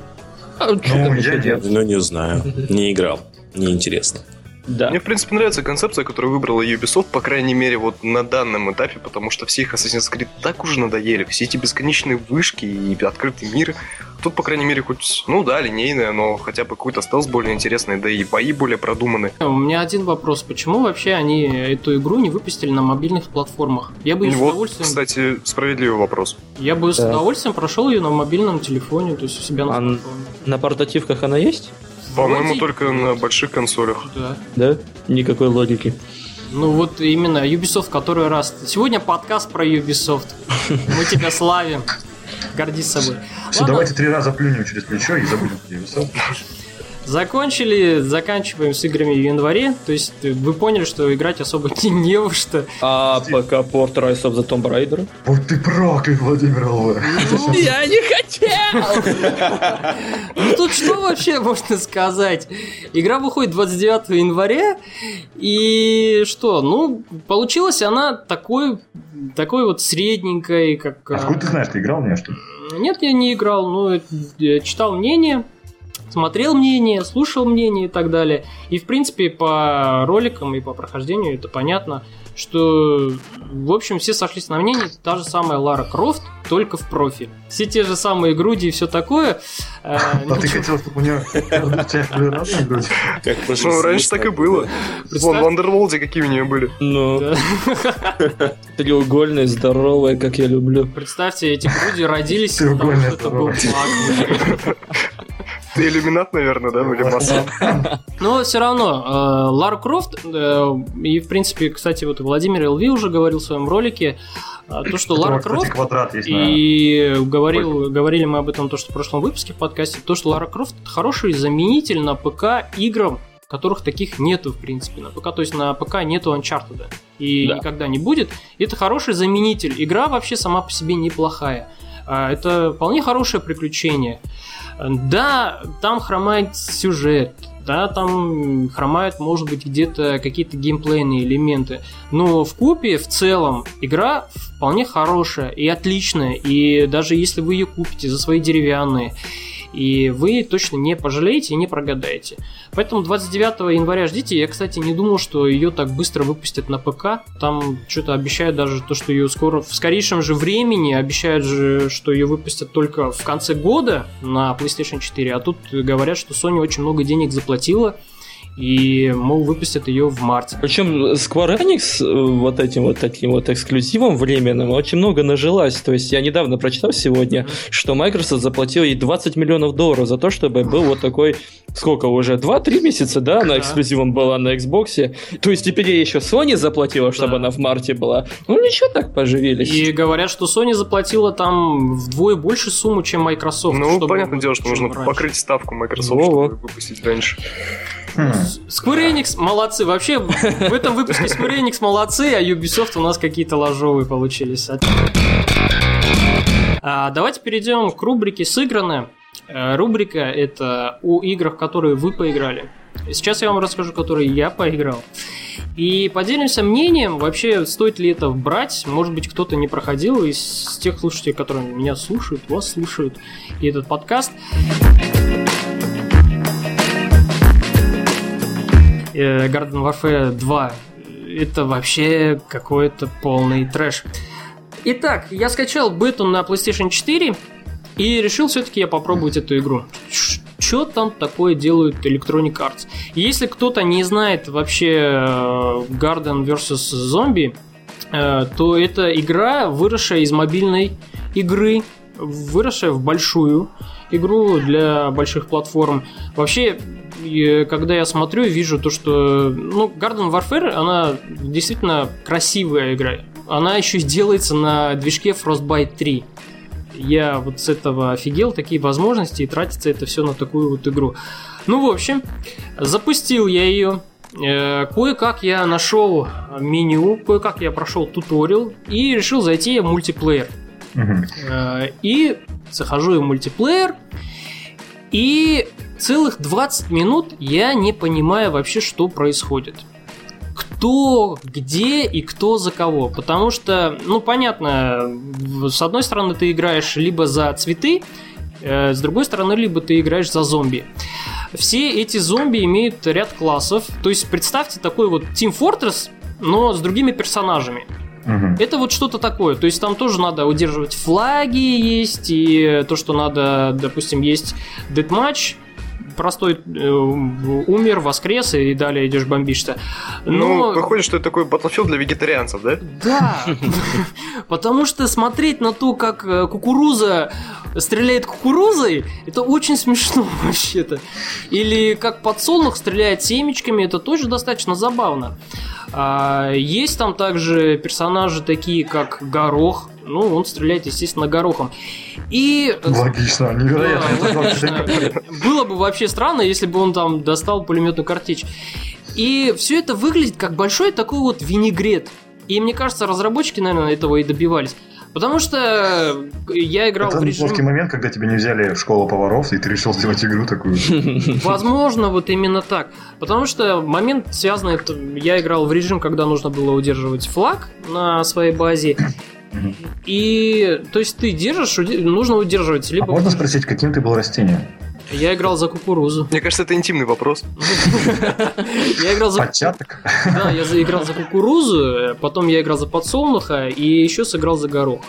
А, ну, я нет. Ну, не знаю. Не играл. Неинтересно. Да. Мне, в принципе, нравится концепция, которую выбрала Ubisoft, по крайней мере, вот на данном этапе, потому что все их Assassin's Creed так уже надоели. Все эти бесконечные вышки и открытый мир. Тут, по крайней мере, хоть, ну да, линейная, но хотя бы какой-то стелс более интересный, да и бои более продуманы. У меня один вопрос. Почему вообще они эту игру не выпустили на мобильных платформах? Я бы вот, с удовольствием... кстати, справедливый вопрос. Я бы да. с удовольствием прошел ее на мобильном телефоне, то есть у себя на а смартфоне. На портативках она есть? По-моему, Вроде... только на больших консолях. Да. Да? Никакой логики. Ну вот именно Ubisoft который раз. Сегодня подкаст про Ubisoft. Мы тебя славим. Гордись собой. Все, давайте три раза плюнем через плечо и забудем Ubisoft. Закончили, заканчиваем с играми в январе. То есть вы поняли, что играть особо не, не во что. А пока порт Rise of the Tomb Raider? Вот ты проклят, Владимир. Ну, я не хотел! Ну тут что вообще можно сказать? Игра выходит 29 января, и что? Ну, получилась она такой, такой вот средненькой, как... Откуда ты знаешь, ты играл в нее, что ли? Нет, я не играл, но я читал мнение смотрел мнение, слушал мнение и так далее. И, в принципе, по роликам и по прохождению это понятно, что, в общем, все сошлись на мнении, та же самая Лара Крофт, только в профи. Все те же самые груди и все такое. Э, а ты хотел, чтобы у нее разные груди? Ну, раньше так и было. Вон, в Андерволде какие у нее были. Ну. Треугольные, здоровые, как я люблю. Представьте, эти груди родились, потому что это был ты иллюминат, наверное, да, или масса? Но все равно, э, Лара Крофт, э, и, в принципе, кстати, вот Владимир Элви уже говорил в своем ролике, э, то, что Лара Крофт, и говорил, говорили мы об этом то, что в прошлом выпуске в подкасте, то, что Лара Крофт хороший заменитель на ПК играм, которых таких нету, в принципе, на ПК. То есть на ПК нету Uncharted. И да. никогда не будет. Это хороший заменитель. Игра вообще сама по себе неплохая. Это вполне хорошее приключение. Да, там хромает сюжет, да, там хромают, может быть, где-то какие-то геймплейные элементы. Но в купе, в целом, игра вполне хорошая и отличная. И даже если вы ее купите за свои деревянные, и вы точно не пожалеете и не прогадаете. Поэтому 29 января ждите. Я, кстати, не думал, что ее так быстро выпустят на ПК. Там что-то обещают даже то, что ее скоро в скорейшем же времени обещают же, что ее выпустят только в конце года на PlayStation 4. А тут говорят, что Sony очень много денег заплатила и, мол, выпустят ее в марте. Причем Square Enix э, вот этим вот таким вот эксклюзивом временным очень много нажилась. То есть я недавно прочитал сегодня, mm-hmm. что Microsoft заплатил ей 20 миллионов долларов за то, чтобы был вот такой, сколько уже, 2-3 месяца, да, она эксклюзивом была на Xbox. То есть теперь ей еще Sony заплатила, чтобы да. она в марте была. Ну ничего так поживились. И говорят, что Sony заплатила там вдвое больше сумму, чем Microsoft. Ну, понятное дело, что нужно раньше. покрыть ставку Microsoft, Во-во. чтобы выпустить раньше. Square Enix молодцы. Вообще, в этом выпуске Square Enix молодцы, а Ubisoft у нас какие-то ложовые получились. А, давайте перейдем к рубрике «Сыграны». Э, рубрика – это о играх, которые вы поиграли. Сейчас я вам расскажу, которые я поиграл. И поделимся мнением, вообще стоит ли это брать. Может быть, кто-то не проходил из тех слушателей, которые меня слушают, вас слушают, и этот подкаст. Э, Garden Warfare 2. Это вообще какой-то полный трэш. Итак, я скачал бету на PlayStation 4 и решил все-таки я попробовать эту игру. Что там такое делают Electronic Arts? Если кто-то не знает вообще э, Garden vs. Zombie, э, то это игра, выросшая из мобильной игры, выросшая в большую игру для больших платформ. Вообще, когда я смотрю, вижу то, что ну, Garden Warfare, она действительно красивая игра. Она еще делается на движке Frostbite 3. Я вот с этого офигел, такие возможности, и тратится это все на такую вот игру. Ну, в общем, запустил я ее. Э, кое-как я нашел меню, кое-как я прошел туториал и решил зайти в мультиплеер. Угу. И захожу в мультиплеер, и целых 20 минут я не понимаю вообще, что происходит. Кто, где и кто за кого. Потому что, ну, понятно, с одной стороны ты играешь либо за цветы, э, с другой стороны, либо ты играешь за зомби. Все эти зомби имеют ряд классов. То есть представьте такой вот Team Fortress, но с другими персонажами. Угу. Это вот что-то такое. То есть там тоже надо удерживать флаги есть, и то, что надо, допустим, есть дедматч, простой э, умер, воскрес, и далее идешь бомбишься. Но... Ну, выходит, что это такой Battlefield для вегетарианцев, да? Да, потому что смотреть на то, как э, кукуруза стреляет кукурузой, это очень смешно вообще-то. Или как подсолнух стреляет семечками, это тоже достаточно забавно. А, есть там также персонажи такие, как Горох. Ну, он стреляет, естественно, горохом. И... Логично, невероятно. Да, логично. Было бы вообще странно, если бы он там достал пулеметную картечь. И все это выглядит как большой такой вот винегрет. И мне кажется, разработчики, наверное, этого и добивались. Потому что я играл Это в режим... Это момент, когда тебя не взяли в школу поваров, и ты решил сделать игру такую. Возможно, вот именно так. Потому что момент связанный... Я играл в режим, когда нужно было удерживать флаг на своей базе. И, то есть, ты держишь, нужно удерживать. Либо... А можно спросить, каким ты был растением? Я играл за кукурузу. Мне кажется, это интимный вопрос. Я играл за... Початок? Да, я играл за кукурузу, потом я играл за подсолнуха и еще сыграл за гороха.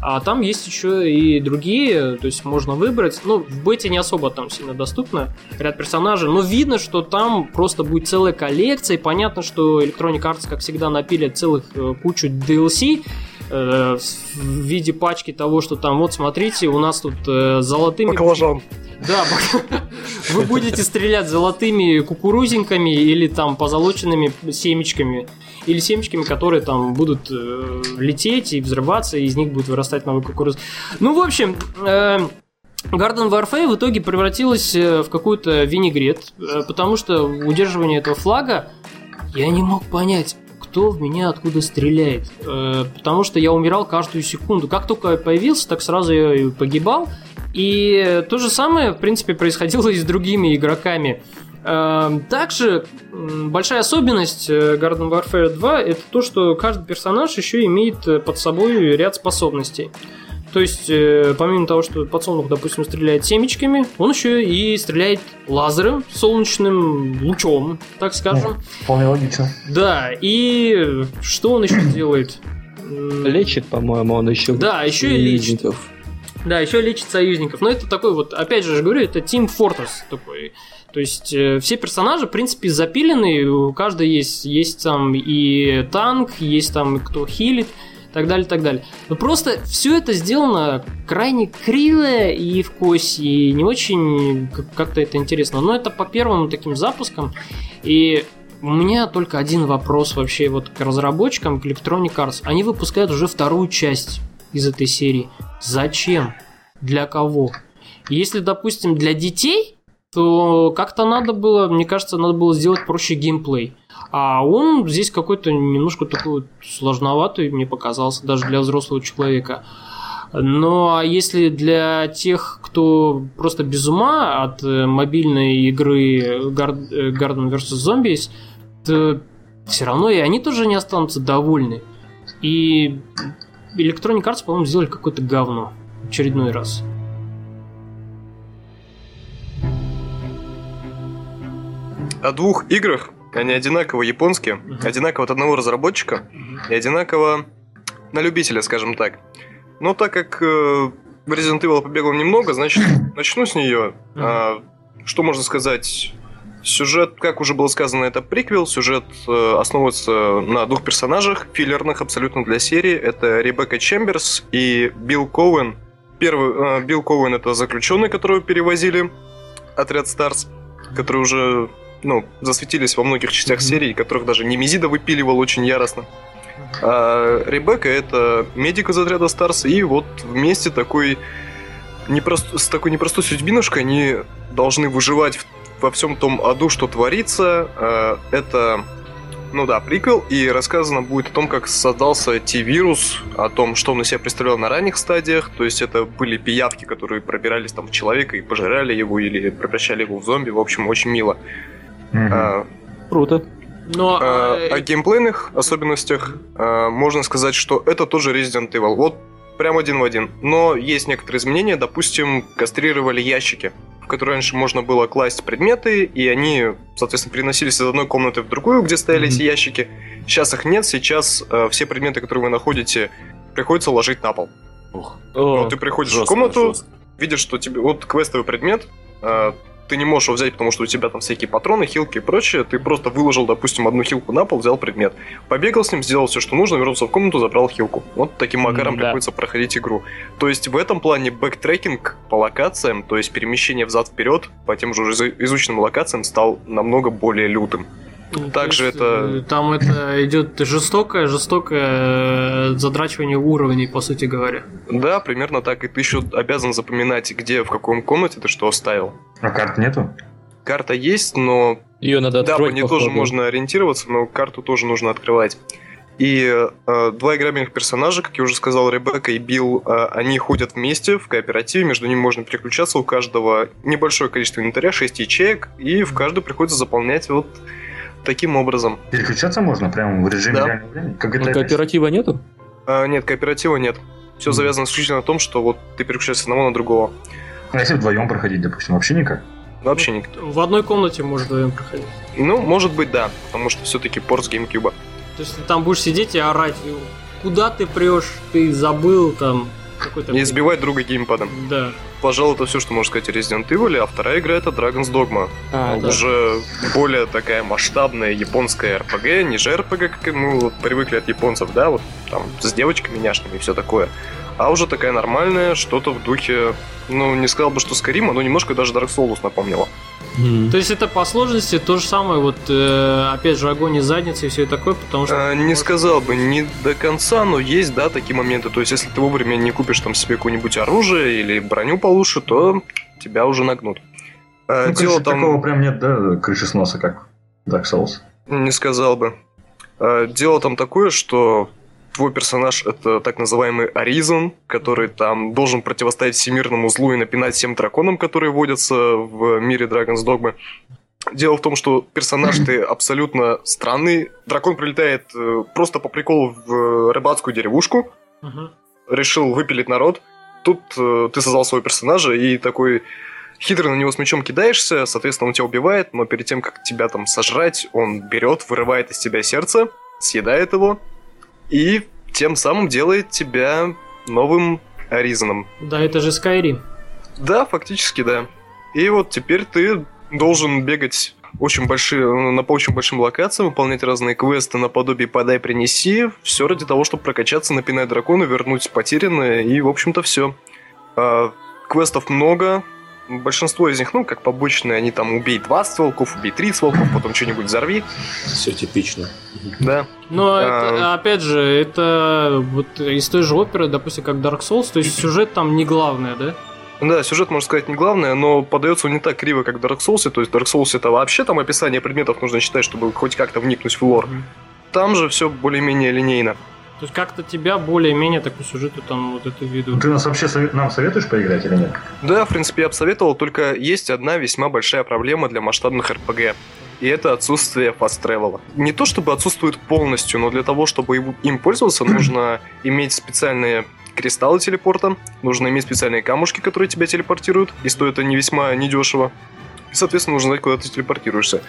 А там есть еще и другие, то есть можно выбрать. Ну, в бете не особо там сильно доступно ряд персонажей, но видно, что там просто будет целая коллекция. И понятно, что Electronic Arts, как всегда, напилят целых э, кучу DLC, э, в виде пачки того, что там, вот смотрите, у нас тут э, золотыми... Баклажан. Да, вы будете стрелять золотыми кукурузинками или там позолоченными семечками. Или семечками, которые там будут э, лететь и взрываться, и из них будет вырастать новый кукуруз. Ну, в общем, э, Garden Warfare в итоге превратилась э, в какую-то винегрет, потому что удерживание этого флага я не мог понять, кто в меня откуда стреляет. Э, потому что я умирал каждую секунду. Как только я появился, так сразу я погибал. И то же самое, в принципе, происходило и с другими игроками. Эм, также большая особенность э, Garden Warfare 2 это то, что каждый персонаж еще имеет э, под собой ряд способностей. То есть, э, помимо того, что подсолнух, допустим, стреляет семечками, он еще и стреляет лазером, солнечным лучом, так скажем. Ну, вполне логично. Да, и что он еще делает? Лечит, по-моему, он еще. Да, еще и лечит. Да, еще лечит союзников. Но это такой вот, опять же, говорю, это Team Fortress такой. То есть э, все персонажи, в принципе, запилены, у каждого есть, есть там и танк, есть там кто хилит, так далее, так далее. Но просто все это сделано крайне криво и в косе, и не очень как-то это интересно. Но это по первым таким запускам, и у меня только один вопрос вообще вот к разработчикам, к Electronic Arts. Они выпускают уже вторую часть из этой серии. Зачем? Для кого? Если, допустим, для детей, то как-то надо было, мне кажется, надо было сделать проще геймплей. А он здесь какой-то немножко такой сложноватый, мне показался, даже для взрослого человека. А если для тех, кто просто без ума от э, мобильной игры э, Garden vs. Zombies, то все равно и они тоже не останутся довольны. И Electronic Arts, по-моему, сделали какое-то говно. В очередной раз. О двух играх, Они одинаково японские, uh-huh. одинаково от одного разработчика uh-huh. и одинаково на любителя, скажем так. Но так как э, Resident Evil побегал немного, значит, начну с нее. Uh-huh. А, что можно сказать? Сюжет, как уже было сказано, это приквел. Сюжет э, основывается на двух персонажах, филлерных абсолютно для серии. Это Ребекка Чемберс и Билл Коуэн. Первый, э, Билл Коуэн это заключенный, которого перевозили отряд S.T.A.R.S., которые уже ну, засветились во многих частях серии, которых даже Немезида выпиливал очень яростно. А Ребекка это медик из отряда S.T.A.R.S., и вот вместе такой непрост... с такой непростой судьбинушкой они должны выживать в во всем том аду, что творится. Э, это, ну да, приквел, и рассказано будет о том, как создался T-вирус, о том, что он из себя представлял на ранних стадиях. То есть это были пиявки, которые пробирались там в человека и пожирали его, или превращали его в зомби. В общем, очень мило. А, Круто. Но... А, о геймплейных особенностях а, можно сказать, что это тоже Resident Evil. Вот прям один в один. Но есть некоторые изменения. Допустим, кастрировали ящики в которые раньше можно было класть предметы, и они, соответственно, переносились из одной комнаты в другую, где стояли mm-hmm. эти ящики. Сейчас их нет, сейчас э, все предметы, которые вы находите, приходится ложить на пол. Ух. Вот ты приходишь жестко, в комнату, жестко. видишь, что тебе вот квестовый предмет, э, ты не можешь его взять, потому что у тебя там всякие патроны, хилки и прочее. Ты просто выложил, допустим, одну хилку на пол, взял предмет. Побегал с ним, сделал все, что нужно, вернулся в комнату, забрал хилку. Вот таким макаром mm, приходится да. проходить игру. То есть в этом плане backtracking по локациям, то есть перемещение взад-вперед по тем же изученным локациям стал намного более лютым. Также это... Э, там это идет жестокое, жестокое э, задрачивание уровней, по сути говоря. Да, примерно так. И ты еще обязан запоминать, где, в каком комнате ты что оставил. А карт нету? Карта есть, но... Ее надо открыть. Да, по ней тоже можно ориентироваться, но карту тоже нужно открывать. И э, два играбельных персонажа, как я уже сказал, Ребекка и Билл, э, они ходят вместе в кооперативе, между ними можно переключаться, у каждого небольшое количество инвентаря, 6 ячеек, и в каждую приходится заполнять вот таким образом. Переключаться можно прямо в режиме да. реального времени? Как это кооператива нету? А, нет, кооператива нет. Все mm. завязано исключительно на том, что вот ты переключаешься с одного на другого. А если вдвоем проходить, допустим, вообще никак? Вообще никак. В одной комнате может вдвоем проходить. Ну, может быть, да, потому что все-таки порт с GameCube. То есть ты там будешь сидеть и орать, куда ты прешь, ты забыл там, не избивать друга геймпадом. Да. Пожалуй, это все, что можно сказать о Resident Evil, а вторая игра это Dragon's Dogma. А, Уже да. более такая масштабная японская RPG, не же RPG, как мы вот привыкли от японцев, да, вот там с девочками няшными и все такое. А уже такая нормальная, что-то в духе, ну, не сказал бы, что Скарима, но немножко даже Dark Souls напомнило. Mm. То есть это по сложности то же самое, вот э, опять же огонь из задницы и все такое, потому что... А, не сказал бы, не до конца, но есть, да, такие моменты. То есть если ты вовремя не купишь там себе какое-нибудь оружие или броню получше, то тебя уже нагнут. А, ну, дело там... Такого прям нет, да, крыши сноса, как Dark Souls? Не сказал бы. А, дело там такое, что твой персонаж это так называемый Аризон, который там должен противостоять всемирному злу и напинать всем драконам, которые водятся в мире Dragon's Dogma. Дело в том, что персонаж ты абсолютно странный. Дракон прилетает э, просто по приколу в рыбацкую деревушку. Решил выпилить народ. Тут э, ты создал своего персонажа и такой хитро на него с мечом кидаешься, соответственно, он тебя убивает, но перед тем, как тебя там сожрать, он берет, вырывает из тебя сердце, съедает его, и тем самым делает тебя новым Аризоном. Да, это же Skyrim. Да, фактически, да. И вот теперь ты должен бегать очень большие, на по очень большим локациям, выполнять разные квесты наподобие «подай, принеси», все ради того, чтобы прокачаться, напинать дракона, вернуть потерянное, и, в общем-то, все. А, квестов много, большинство из них, ну, как побочные, они там убей 20 волков, убей 30 волков, потом что-нибудь взорви. Все типично. Да. Но а... это, опять же, это вот из той же оперы, допустим, как Dark Souls, то есть сюжет там не главное, да? Да, сюжет, можно сказать, не главное, но подается он не так криво, как в Dark Souls. То есть Dark Souls это вообще там описание предметов нужно читать, чтобы хоть как-то вникнуть в лор. Mm-hmm. Там же все более-менее линейно. То есть как-то тебя более-менее такой сюжету там вот это виду. Ты нас вообще совет, нам советуешь поиграть или нет? Да, в принципе, я бы советовал, только есть одна весьма большая проблема для масштабных RPG. И это отсутствие фаст тревела. Не то чтобы отсутствует полностью, но для того, чтобы им пользоваться, нужно иметь специальные кристаллы телепорта, нужно иметь специальные камушки, которые тебя телепортируют, и стоят они весьма недешево. И, соответственно, нужно знать, куда ты телепортируешься.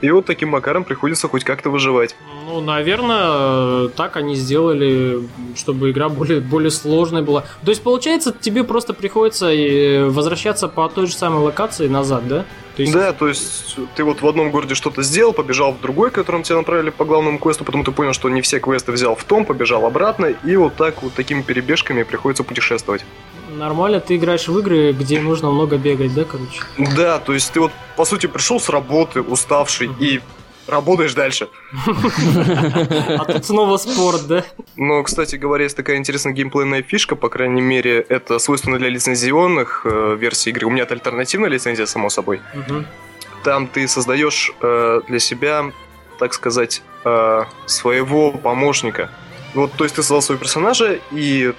И вот таким макаром приходится хоть как-то выживать. Ну, наверное, так они сделали, чтобы игра более, более сложная была. То есть, получается, тебе просто приходится э, возвращаться по той же самой локации назад, да? То есть... Да, то есть ты вот в одном городе что-то сделал, побежал в другой, которым тебя направили по главному квесту, потом ты понял, что не все квесты взял в том, побежал обратно, и вот так вот такими перебежками приходится путешествовать. Нормально, ты играешь в игры, где нужно много бегать, да, короче? Да, то есть ты вот, по сути, пришел с работы, уставший, и работаешь дальше. А тут снова спорт, да? Но, кстати говоря, есть такая интересная геймплейная фишка, по крайней мере, это свойственно для лицензионных э, версий игры. У меня это альтернативная лицензия, само собой. Там ты создаешь э, для себя, так сказать, э, своего помощника. Вот, то есть ты создал своего персонажа, и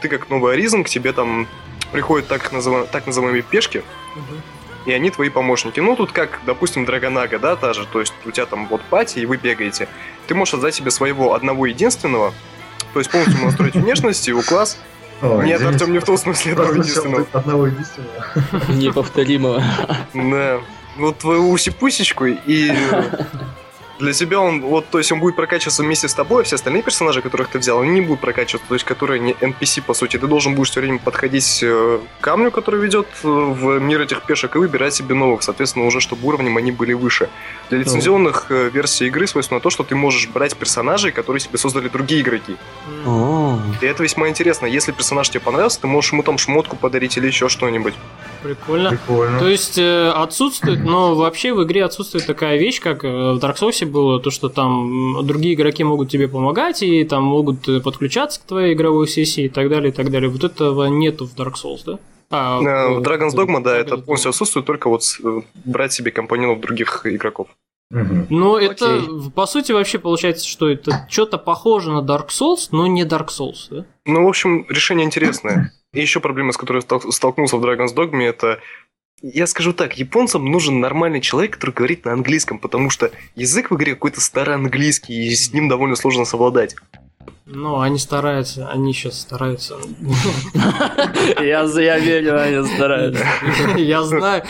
ты как новый Аризм, к тебе там приходят так, называемые, так называемые пешки, угу и они твои помощники. Ну, тут как, допустим, Драгонага, да, та же, то есть у тебя там вот пати, и вы бегаете. Ты можешь создать себе своего одного единственного, то есть полностью настроить внешность, его класс. О, Нет, Артем, не в том смысле одного единственного. Одного единственного. Неповторимого. Да. Вот твою усипусечку и для тебя он, вот, то есть он будет прокачиваться вместе с тобой, а все остальные персонажи, которых ты взял, они не будут прокачиваться, то есть которые не NPC, по сути. Ты должен будешь все время подходить э, к камню, который ведет э, в мир этих пешек, и выбирать себе новых, соответственно, уже чтобы уровнем они были выше. Для лицензионных э, версий игры свойственно то, что ты можешь брать персонажей, которые себе создали другие игроки. И это весьма интересно. Если персонаж тебе понравился, ты можешь ему там шмотку подарить или еще что-нибудь. Прикольно. Прикольно. То есть э, отсутствует, но вообще в игре отсутствует такая вещь, как в Dark Souls было, то, что там другие игроки могут тебе помогать и там могут э, подключаться к твоей игровой сессии и так далее, и так далее. Вот этого нету в Dark Souls, да? А, в Dragon's Dogma, да, это полностью отсутствует, только вот э, брать себе компаньонов других игроков. Угу. Ну, это, по сути, вообще получается, что это что-то похоже на Dark Souls, но не Dark Souls, да? Ну, в общем, решение интересное. И еще проблема, с которой столкнулся в Dragon's Dogma, это я скажу так, японцам нужен нормальный человек, который говорит на английском, потому что язык в игре какой-то старый английский, и с ним довольно сложно совладать. Ну, они стараются, они сейчас стараются. Я, я верю, они стараются. Я знаю.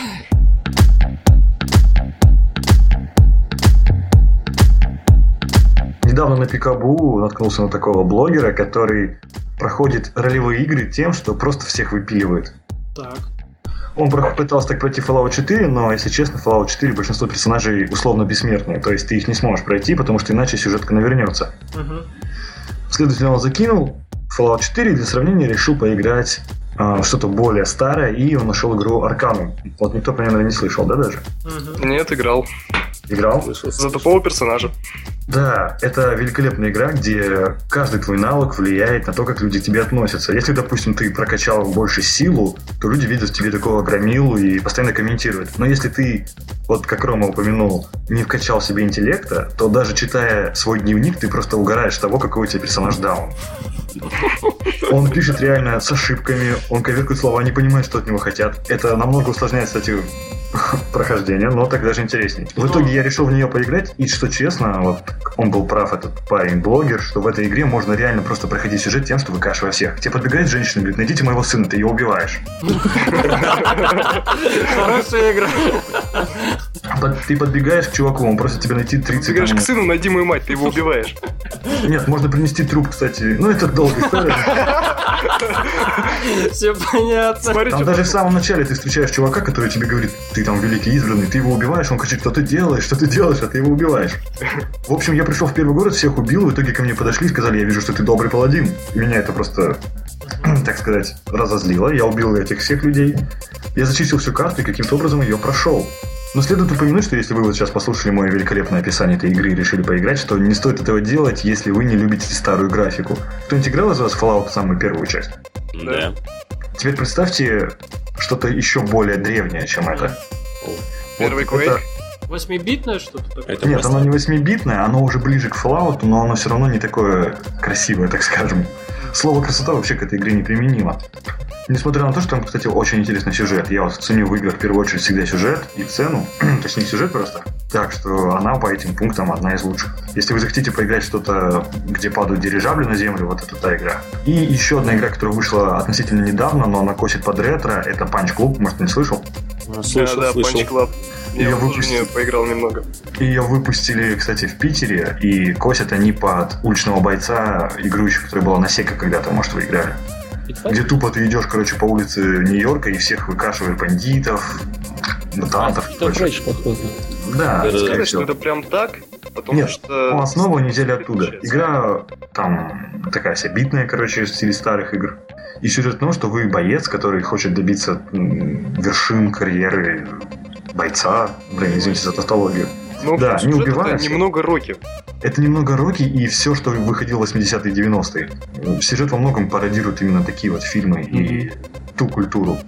Недавно на Пикабу наткнулся на такого блогера, который проходит ролевые игры тем, что просто всех выпиливает. Так. Он пытался так пройти Fallout 4, но, если честно, Fallout 4 большинство персонажей условно бессмертные. То есть ты их не сможешь пройти, потому что иначе сюжетка навернется. Угу. Следовательно, он закинул Fallout 4 и для сравнения решил поиграть что-то более старое, и он нашел игру Аркану. Вот никто, наверное, не слышал, да, даже? Угу. Нет, играл. Играл? За тупого персонажа. Да, это великолепная игра, где каждый твой навык влияет на то, как люди к тебе относятся. Если, допустим, ты прокачал больше силу, то люди видят в тебе такого громилу и постоянно комментируют. Но если ты, вот как Рома упомянул, не вкачал себе интеллекта, то даже читая свой дневник, ты просто угораешь того, какой у тебя персонаж даун. Он пишет реально с ошибками, он коверкает слова, не понимает, что от него хотят. Это намного усложняет, кстати, прохождение, но так даже интереснее. В итоге я решил в нее поиграть, и что честно, вот он был прав, этот парень-блогер, что в этой игре можно реально просто проходить сюжет тем, что выкашивая всех. Тебе подбегает женщина и говорит, найдите моего сына, ты его убиваешь. Хорошая игра. Ты подбегаешь к чуваку, он просит тебя найти 30... Подбегаешь к сыну, найди мою мать, ты его убиваешь. Нет, можно принести труп, кстати. Ну, это долгая история. Все понятно. Там даже в самом начале ты встречаешь чувака, который тебе говорит, ты там великий избранный, ты его убиваешь, он кричит, что ты делаешь, что ты делаешь, а ты его убиваешь. В общем, я пришел в первый город, всех убил, в итоге ко мне подошли и сказали, я вижу, что ты добрый паладин. Меня это просто, так сказать, разозлило. Я убил этих всех людей. Я зачистил всю карту и каким-то образом ее прошел. Но следует упомянуть, что если вы вот сейчас послушали мое великолепное описание этой игры и решили поиграть, что не стоит этого делать, если вы не любите старую графику. Кто-нибудь играл из вас Fallout самую первую часть? Да. Теперь представьте что-то еще более древнее, чем это. Первый вот Quake? Восьмибитное что-то такое? Это Нет, оно не восьмибитное, оно уже ближе к Fallout, но оно все равно не такое красивое, так скажем. Слово красота вообще к этой игре не применимо. Несмотря на то, что там, кстати, очень интересный сюжет. Я вот ценю в играх в первую очередь всегда сюжет и цену. Точнее, сюжет просто. Так что она по этим пунктам одна из лучших. Если вы захотите поиграть что-то, где падают дирижабли на землю, вот это та игра. И еще одна игра, которая вышла относительно недавно, но она косит под ретро, это Punch Club, может, не слышал? Слышал, да, да, слышал. Punch Club. Я выпустили... поиграл немного. Ее выпустили, кстати, в Питере, и косят они под уличного бойца, игру еще, которая была на Сека когда-то, может, вы играли. Где тупо ты идешь, короче, по улице Нью-Йорка и всех выкашиваешь бандитов, мутантов. Это рэйдж, похоже. Да, да сказать, что это прям так, потому Нет, что... основу не взяли оттуда. Игра там такая вся битная, короче, в стиле старых игр. И сюжет в том, что вы боец, который хочет добиться вершин карьеры бойца. Блин, извините за тавтологию. Ну, да, не убивая. Это немного роки. Это немного роки и все, что выходило в 80-е и 90-е. Сюжет во многом пародирует именно такие вот фильмы mm-hmm. и ту культуру.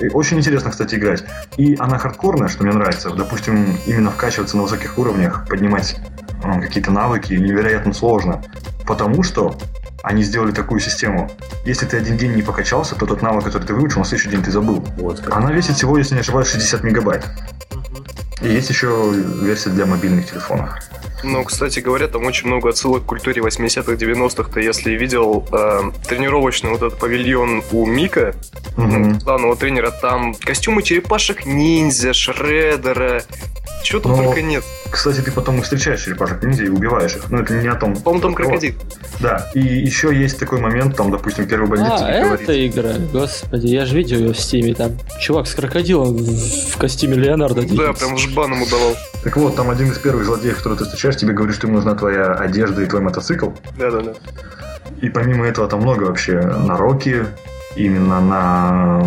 И очень интересно, кстати, играть. И она хардкорная, что мне нравится. Допустим, именно вкачиваться на высоких уровнях, поднимать ну, какие-то навыки невероятно сложно. Потому что они сделали такую систему. Если ты один день не покачался, то тот навык, который ты выучил, на следующий день ты забыл. Вот. Она весит всего, если не ошибаюсь, 60 мегабайт. И есть еще версия для мобильных телефонов. Ну, кстати говоря, там очень много отсылок к культуре 80-х, 90-х. Ты если видел э, тренировочный вот этот павильон у Мика, угу. главного тренера, там костюмы черепашек ниндзя, Шредера, чего там Но, только нет. Кстати, ты потом встречаешь черепашек ниндзя и убиваешь их. Но это не о том. По-моему, там крокодил. Да. И еще есть такой момент, там, допустим, первый бандит а, это говорит. игра. Господи, я же видел ее в стиме. Там чувак с крокодилом в костюме Леонардо Да, прям жбан ему давал. Так вот, там один из первых злодеев, который ты встречаешь, тебе говорит, что ему нужна твоя одежда и твой мотоцикл. Да-да-да. И помимо этого там много вообще на роки, именно на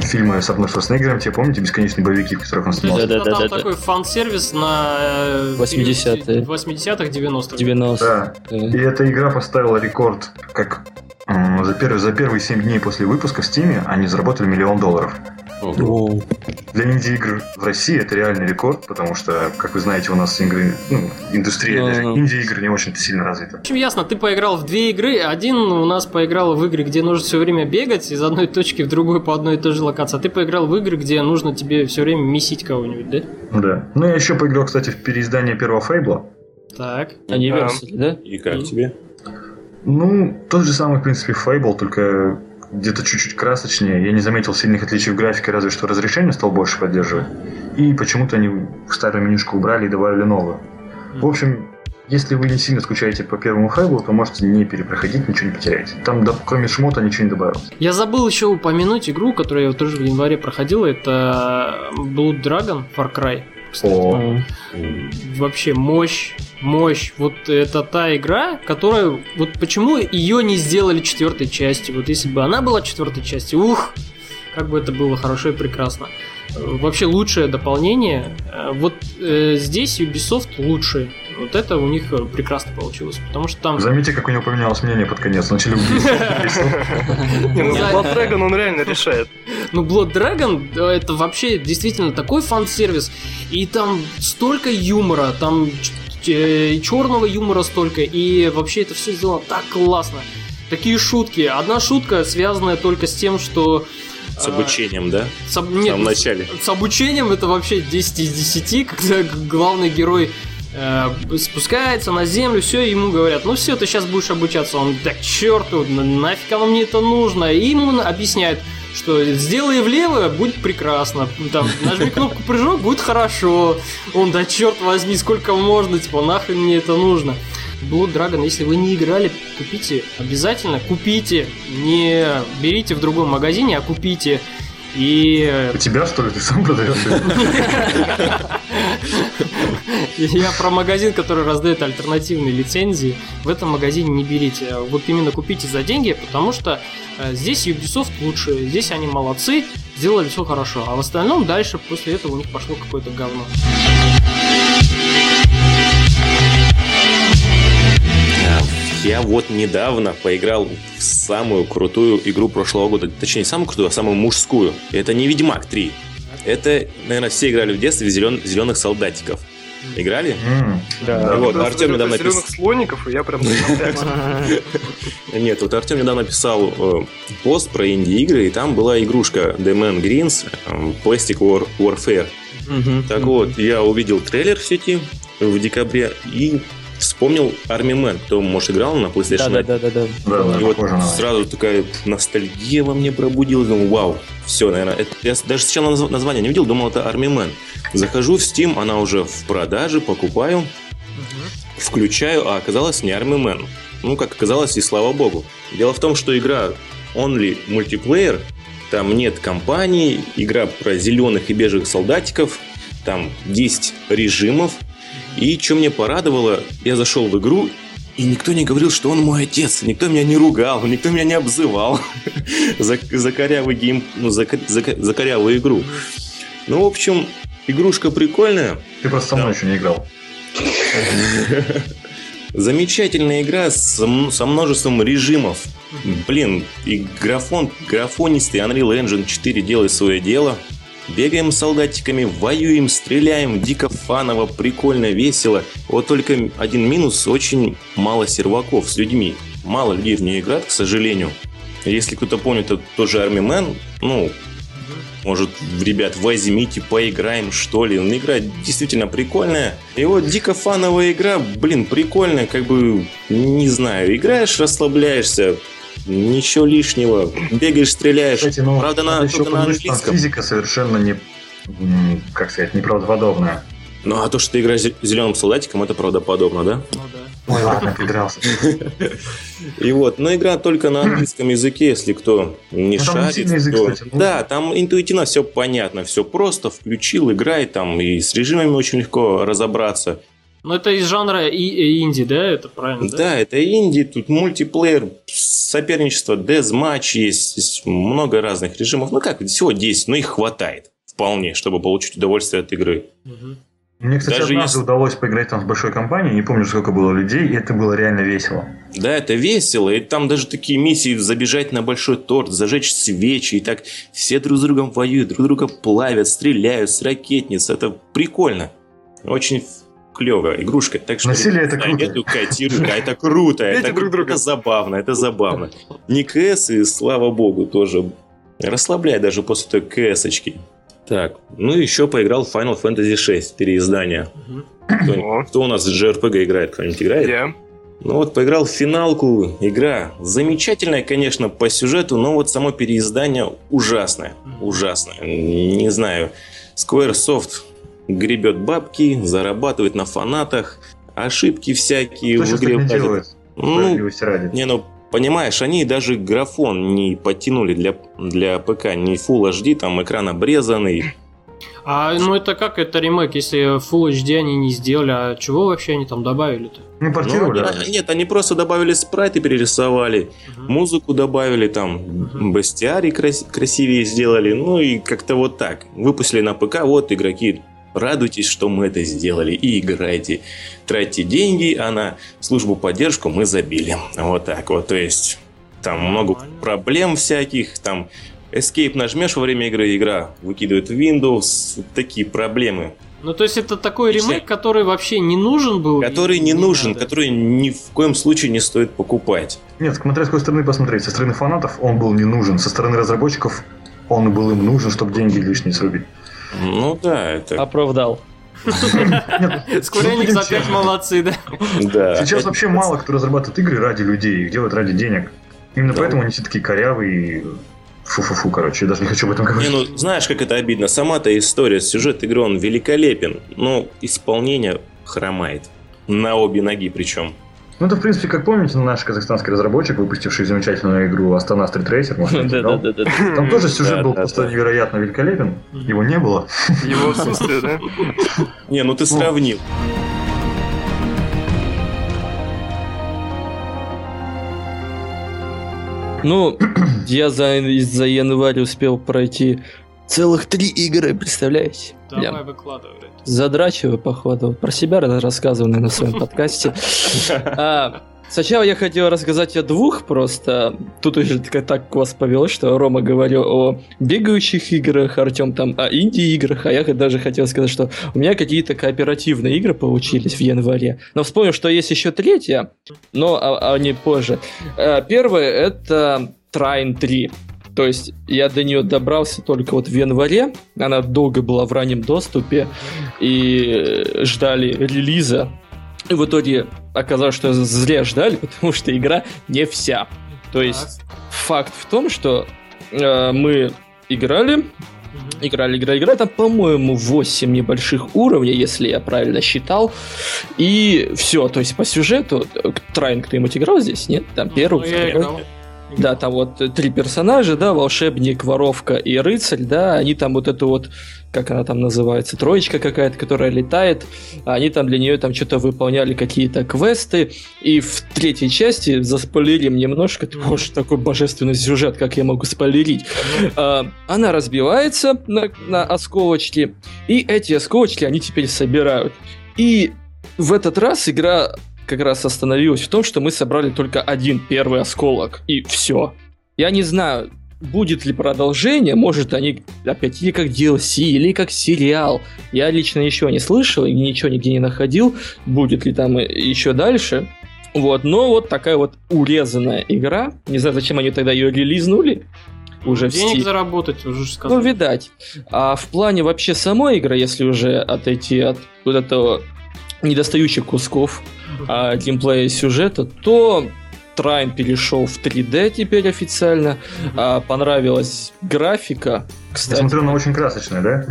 фильмы с Арнольдом Шварценеггером. Те помните бесконечные боевики, в которых он снимался? Да, да, да. Там такой фан-сервис на 80-х, 80-х, 90-х. 90 Да. И эта игра поставила рекорд, как за, первые, за первые 7 дней после выпуска в Steam они заработали миллион долларов. Ого. Для инди-игр в России это реальный рекорд, потому что, как вы знаете, у нас игры, ну, индустрия даже инди-игр не очень-то сильно развита. В общем, ясно, ты поиграл в две игры. Один у нас поиграл в игры, где нужно все время бегать из одной точки в другую по одной и той же локации. А ты поиграл в игры, где нужно тебе все время месить кого-нибудь, да? Да. Ну, я еще поиграл, кстати, в переиздание первого Фейбла. Так. Anniversary, да? И как тебе? Ну, тот же самый, в принципе, Фейбл, только где-то чуть-чуть красочнее. Я не заметил сильных отличий в графике, разве что разрешение стал больше поддерживать. И почему-то они старую менюшку убрали и добавили новую. В общем, если вы не сильно скучаете по первому файлу, то можете не перепроходить, ничего не потеряете. Там, да, кроме шмота, ничего не добавилось. Я забыл еще упомянуть игру, которую я тоже в январе проходил. Это Blood Dragon Far Cry. Кстати. О. Вообще мощь мощь. Вот это та игра, которая... Вот почему ее не сделали четвертой частью? Вот если бы она была четвертой частью, ух, как бы это было хорошо и прекрасно. Вообще лучшее дополнение. Вот э, здесь Ubisoft лучший. Вот это у них прекрасно получилось, потому что там... Заметьте, как у него поменялось мнение под конец. Начали Не, ну Blood Dragon он реально решает. Ну, Blood Dragon это вообще действительно такой фан-сервис. И там столько юмора, там Э, черного юмора столько, и вообще это все сделано так классно. Такие шутки. Одна шутка, связанная только с тем, что с обучением, а, да? С. Нет, в самом начале. С, с обучением это вообще 10 из 10, когда главный герой э, спускается на землю, все, ему говорят, ну все, ты сейчас будешь обучаться. Он, да черту, нафиг оно мне это нужно. И ему объясняют, что сделай влево, будет прекрасно. Там, нажми кнопку прыжок, будет хорошо. Он, да черт возьми, сколько можно, типа, нахрен мне это нужно. Blood Dragon, если вы не играли, купите, обязательно купите. Не берите в другом магазине, а купите. И... У тебя, что ли, ты сам продаешь? Я про магазин, который раздает альтернативные лицензии. В этом магазине не берите. Вот именно купите за деньги, потому что э, здесь Ubisoft лучше, здесь они молодцы, сделали все хорошо. А в остальном дальше после этого у них пошло какое-то говно. Я вот недавно поиграл в самую крутую игру прошлого года. Точнее, не самую крутую, а самую мужскую. Это не Ведьмак 3. Это, наверное, все играли в детстве в зелен... зеленых солдатиков. Играли? Mm, да. Вот, Артем недавно написал... Зеленых слоников, и я прям Нет, вот Артем недавно написал э, пост про инди-игры, и там была игрушка The Man Greens э, Plastic War Warfare. Так вот, я увидел трейлер в сети в декабре и вспомнил Army Man. Кто, может, играл на PlayStation да, да, да, да, да. И вот сразу такая ностальгия во мне пробудилась. Думаю, вау, все, наверное. Это, я даже сначала название не видел, думал, это Army Man. Захожу в Steam, она уже в продаже, покупаю, угу. включаю, а оказалось не Army Man. Ну, как оказалось, и слава богу. Дело в том, что игра only мультиплеер, там нет компании, игра про зеленых и бежевых солдатиков, там 10 режимов. И что мне порадовало, я зашел в игру, и никто не говорил, что он мой отец. Никто меня не ругал, никто меня не обзывал за, за корявый гейм, ну, за, за, за корявую игру. Ну, в общем, игрушка прикольная. Ты просто со мной да. еще не играл. Замечательная игра с, со множеством режимов. Блин, и графон, графонистый Unreal Engine 4 делает свое дело. Бегаем с солдатиками, воюем, стреляем, дико фаново, прикольно, весело. Вот только один минус, очень мало серваков с людьми. Мало людей в нее играют, к сожалению. Если кто-то помнит, это тоже Army Man, ну, может, ребят, возьмите, поиграем, что ли. Ну, игра действительно прикольная. И вот дико фановая игра, блин, прикольная, как бы, не знаю, играешь, расслабляешься, ничего лишнего. Бегаешь, стреляешь. Кстати, ну, Правда, на, еще на английском. Физика совершенно не, как сказать, неправдоподобная. Ну, а то, что ты играешь зеленым солдатиком, это правдоподобно, да? Ну да. Ой, ладно, придрался. И вот, но игра только на английском языке, если кто не ну, шарит. Ну... Да, там интуитивно все понятно, все просто, включил, играй, там и с режимами очень легко разобраться. Ну, это из жанра и инди, да? Это правильно? Да, да это инди, тут мультиплеер, соперничество, дезматч есть, есть много разных режимов. Ну как, всего 10, но их хватает вполне, чтобы получить удовольствие от игры. Угу. Мне, кстати, Даже однажды если... удалось поиграть там с большой компанией, не помню, сколько было людей, и это было реально весело. Да, это весело, и там даже такие миссии забежать на большой торт, зажечь свечи, и так все друг с другом воюют, друг друга плавят, стреляют с ракетниц, это прикольно. Очень клевая игрушка. Так что Насилие это круто. Эту это круто, это, это забавно, это забавно. Не КС, и слава богу, тоже расслабляет даже после той КС-очки. Так, ну еще поиграл в Final Fantasy VI переиздание. Кто, кто у нас в JRPG играет? Кто-нибудь играет? Я. Ну вот, поиграл в финалку. Игра замечательная, конечно, по сюжету, но вот само переиздание ужасное. Ужасное. Не знаю. Squaresoft гребет бабки, зарабатывает на фанатах, ошибки всякие Кто в игре. Не, делает? Ну, не, ну Понимаешь, они даже графон не подтянули для, для ПК, не Full HD, там экран обрезанный. А ну это как это ремейк, если Full HD они не сделали, а чего вообще они там добавили-то? Ну, портировали. Ну, они, нет, они просто добавили спрайты, перерисовали, угу. музыку добавили, там, угу. бестиарий крас- красивее сделали, ну и как-то вот так. Выпустили на ПК, вот игроки радуйтесь, что мы это сделали и играйте. Тратьте деньги, а на службу поддержку мы забили. Вот так вот, то есть там много проблем всяких, там Escape нажмешь во время игры, игра выкидывает Windows, такие проблемы. Ну, то есть это такой ремейк, который вообще не нужен был? Который не, не нужен, надо. который ни в коем случае не стоит покупать. Нет, смотря с какой стороны посмотреть. Со стороны фанатов он был не нужен, со стороны разработчиков он был им нужен, чтобы деньги лишние срубить. Ну да, это... Оправдал. Square Enix опять молодцы, да? Да. Сейчас вообще мало кто разрабатывает игры ради людей, их делают ради денег. Именно поэтому они все такие корявые Фу-фу-фу, короче, я даже не хочу об этом говорить. Не, ну знаешь, как это обидно. Сама-то история, сюжет игры, он великолепен, но исполнение хромает. На обе ноги причем. Ну, это, в принципе, как помните, наш казахстанский разработчик, выпустивший замечательную игру Астана Street Racer, может, да. Там тоже сюжет был просто невероятно великолепен. Его не было. Его отсутствие, да? Не, ну ты сравнил. Ну, я за, за январь успел пройти целых три игры, представляете? Давай выкладывай задрачиваю, походу. Про себя рассказываю, наверное, на своем подкасте. А, сначала я хотел рассказать о двух просто. Тут уже так вас повело, что Рома говорил о бегающих играх, Артем там о инди-играх, а я даже хотел сказать, что у меня какие-то кооперативные игры получились в январе. Но вспомнил, что есть еще третья, но они позже. А, первое это Trine 3. То есть я до нее добрался только вот в январе. Она долго была в раннем доступе и ждали релиза. И в итоге оказалось, что зря ждали, потому что игра не вся. То есть факт в том, что э, мы играли, Играли, играли, играли. Там, по-моему, 8 небольших уровней, если я правильно считал. И все, то есть по сюжету... Трайн, кто-нибудь играл здесь? Нет? Там первый, ну, второй. Да, там вот три персонажа, да, волшебник, воровка и рыцарь, да, они там вот эту вот, как она там называется, троечка какая-то, которая летает, они там для нее там что-то выполняли какие-то квесты, и в третьей части заспойлерим немножко, ты можешь такой божественный сюжет, как я могу спойлерить. А, она разбивается на, на осколочки, и эти осколочки они теперь собирают. И в этот раз игра как раз остановилась в том, что мы собрали только один первый осколок, и все. Я не знаю, будет ли продолжение, может они опять или как DLC, или как сериал. Я лично еще не слышал и ничего нигде не находил, будет ли там еще дальше. Вот, но вот такая вот урезанная игра. Не знаю, зачем они тогда ее релизнули. Уже Денег в заработать, уже сказал. Ну, видать. А в плане вообще самой игры, если уже отойти от вот этого недостающих кусков а, геймплея сюжета, то Трайн перешел в 3D теперь официально. А, понравилась графика. Кстати, Я смотрю, она очень красочная, да?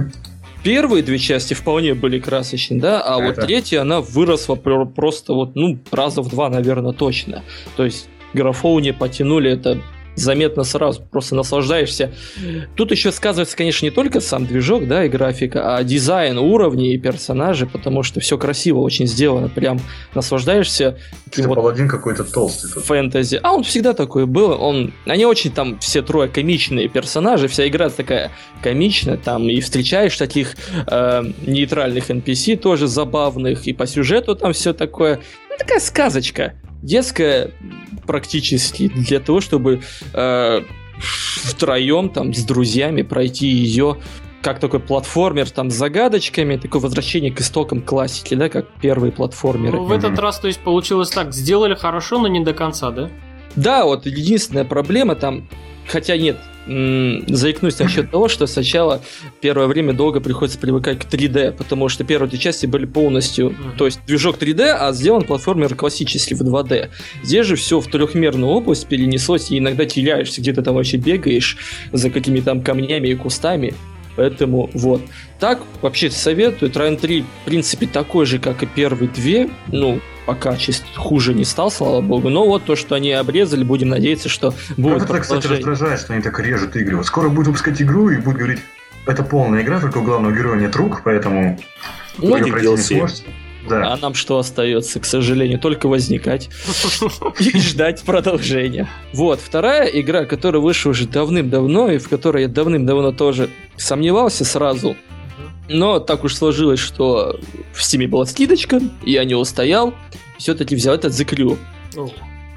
Первые две части вполне были красочные, да, а, а вот третья, она выросла просто вот, ну, раза в два, наверное, точно. То есть графоуни потянули это заметно сразу, просто наслаждаешься. Тут еще сказывается, конечно, не только сам движок, да, и графика, а дизайн уровней и персонажей, потому что все красиво очень сделано, прям наслаждаешься. Это вот паладин какой-то толстый тут. Фэнтези. А он всегда такой был, он... Они очень там все трое комичные персонажи, вся игра такая комичная, там и встречаешь таких э, нейтральных NPC тоже забавных, и по сюжету там все такое... Ну, такая сказочка детская практически для того, чтобы э, втроем там с друзьями пройти ее как такой платформер там с загадочками, такое возвращение к истокам классики, да, как первые платформеры. Ну, в этот раз, то есть, получилось так, сделали хорошо, но не до конца, да? Да, вот единственная проблема там, хотя нет, заикнусь насчет того, что сначала первое время долго приходится привыкать к 3D, потому что первые две части были полностью, то есть движок 3D, а сделан платформер классический в 2D. Здесь же все в трехмерную область перенеслось, и иногда теряешься, где-то там вообще бегаешь за какими-то там камнями и кустами. Поэтому вот. Так, вообще советую. Трайн 3, в принципе, такой же, как и первые две. Ну, пока чисто хуже не стал, слава богу. Но вот то, что они обрезали, будем надеяться, что будет это, кстати, раздражает, что они так режут игры. Вот скоро будут выпускать игру и будут говорить, это полная игра, только у главного героя нет рук, поэтому ну, вы пройти не сможете. Да. А нам что остается, к сожалению, только возникать и ждать продолжения. Вот, вторая игра, которая вышла уже давным-давно, и в которой я давным-давно тоже сомневался сразу, но так уж сложилось, что в Steam была скидочка, я не устоял, все-таки взял этот The Crew.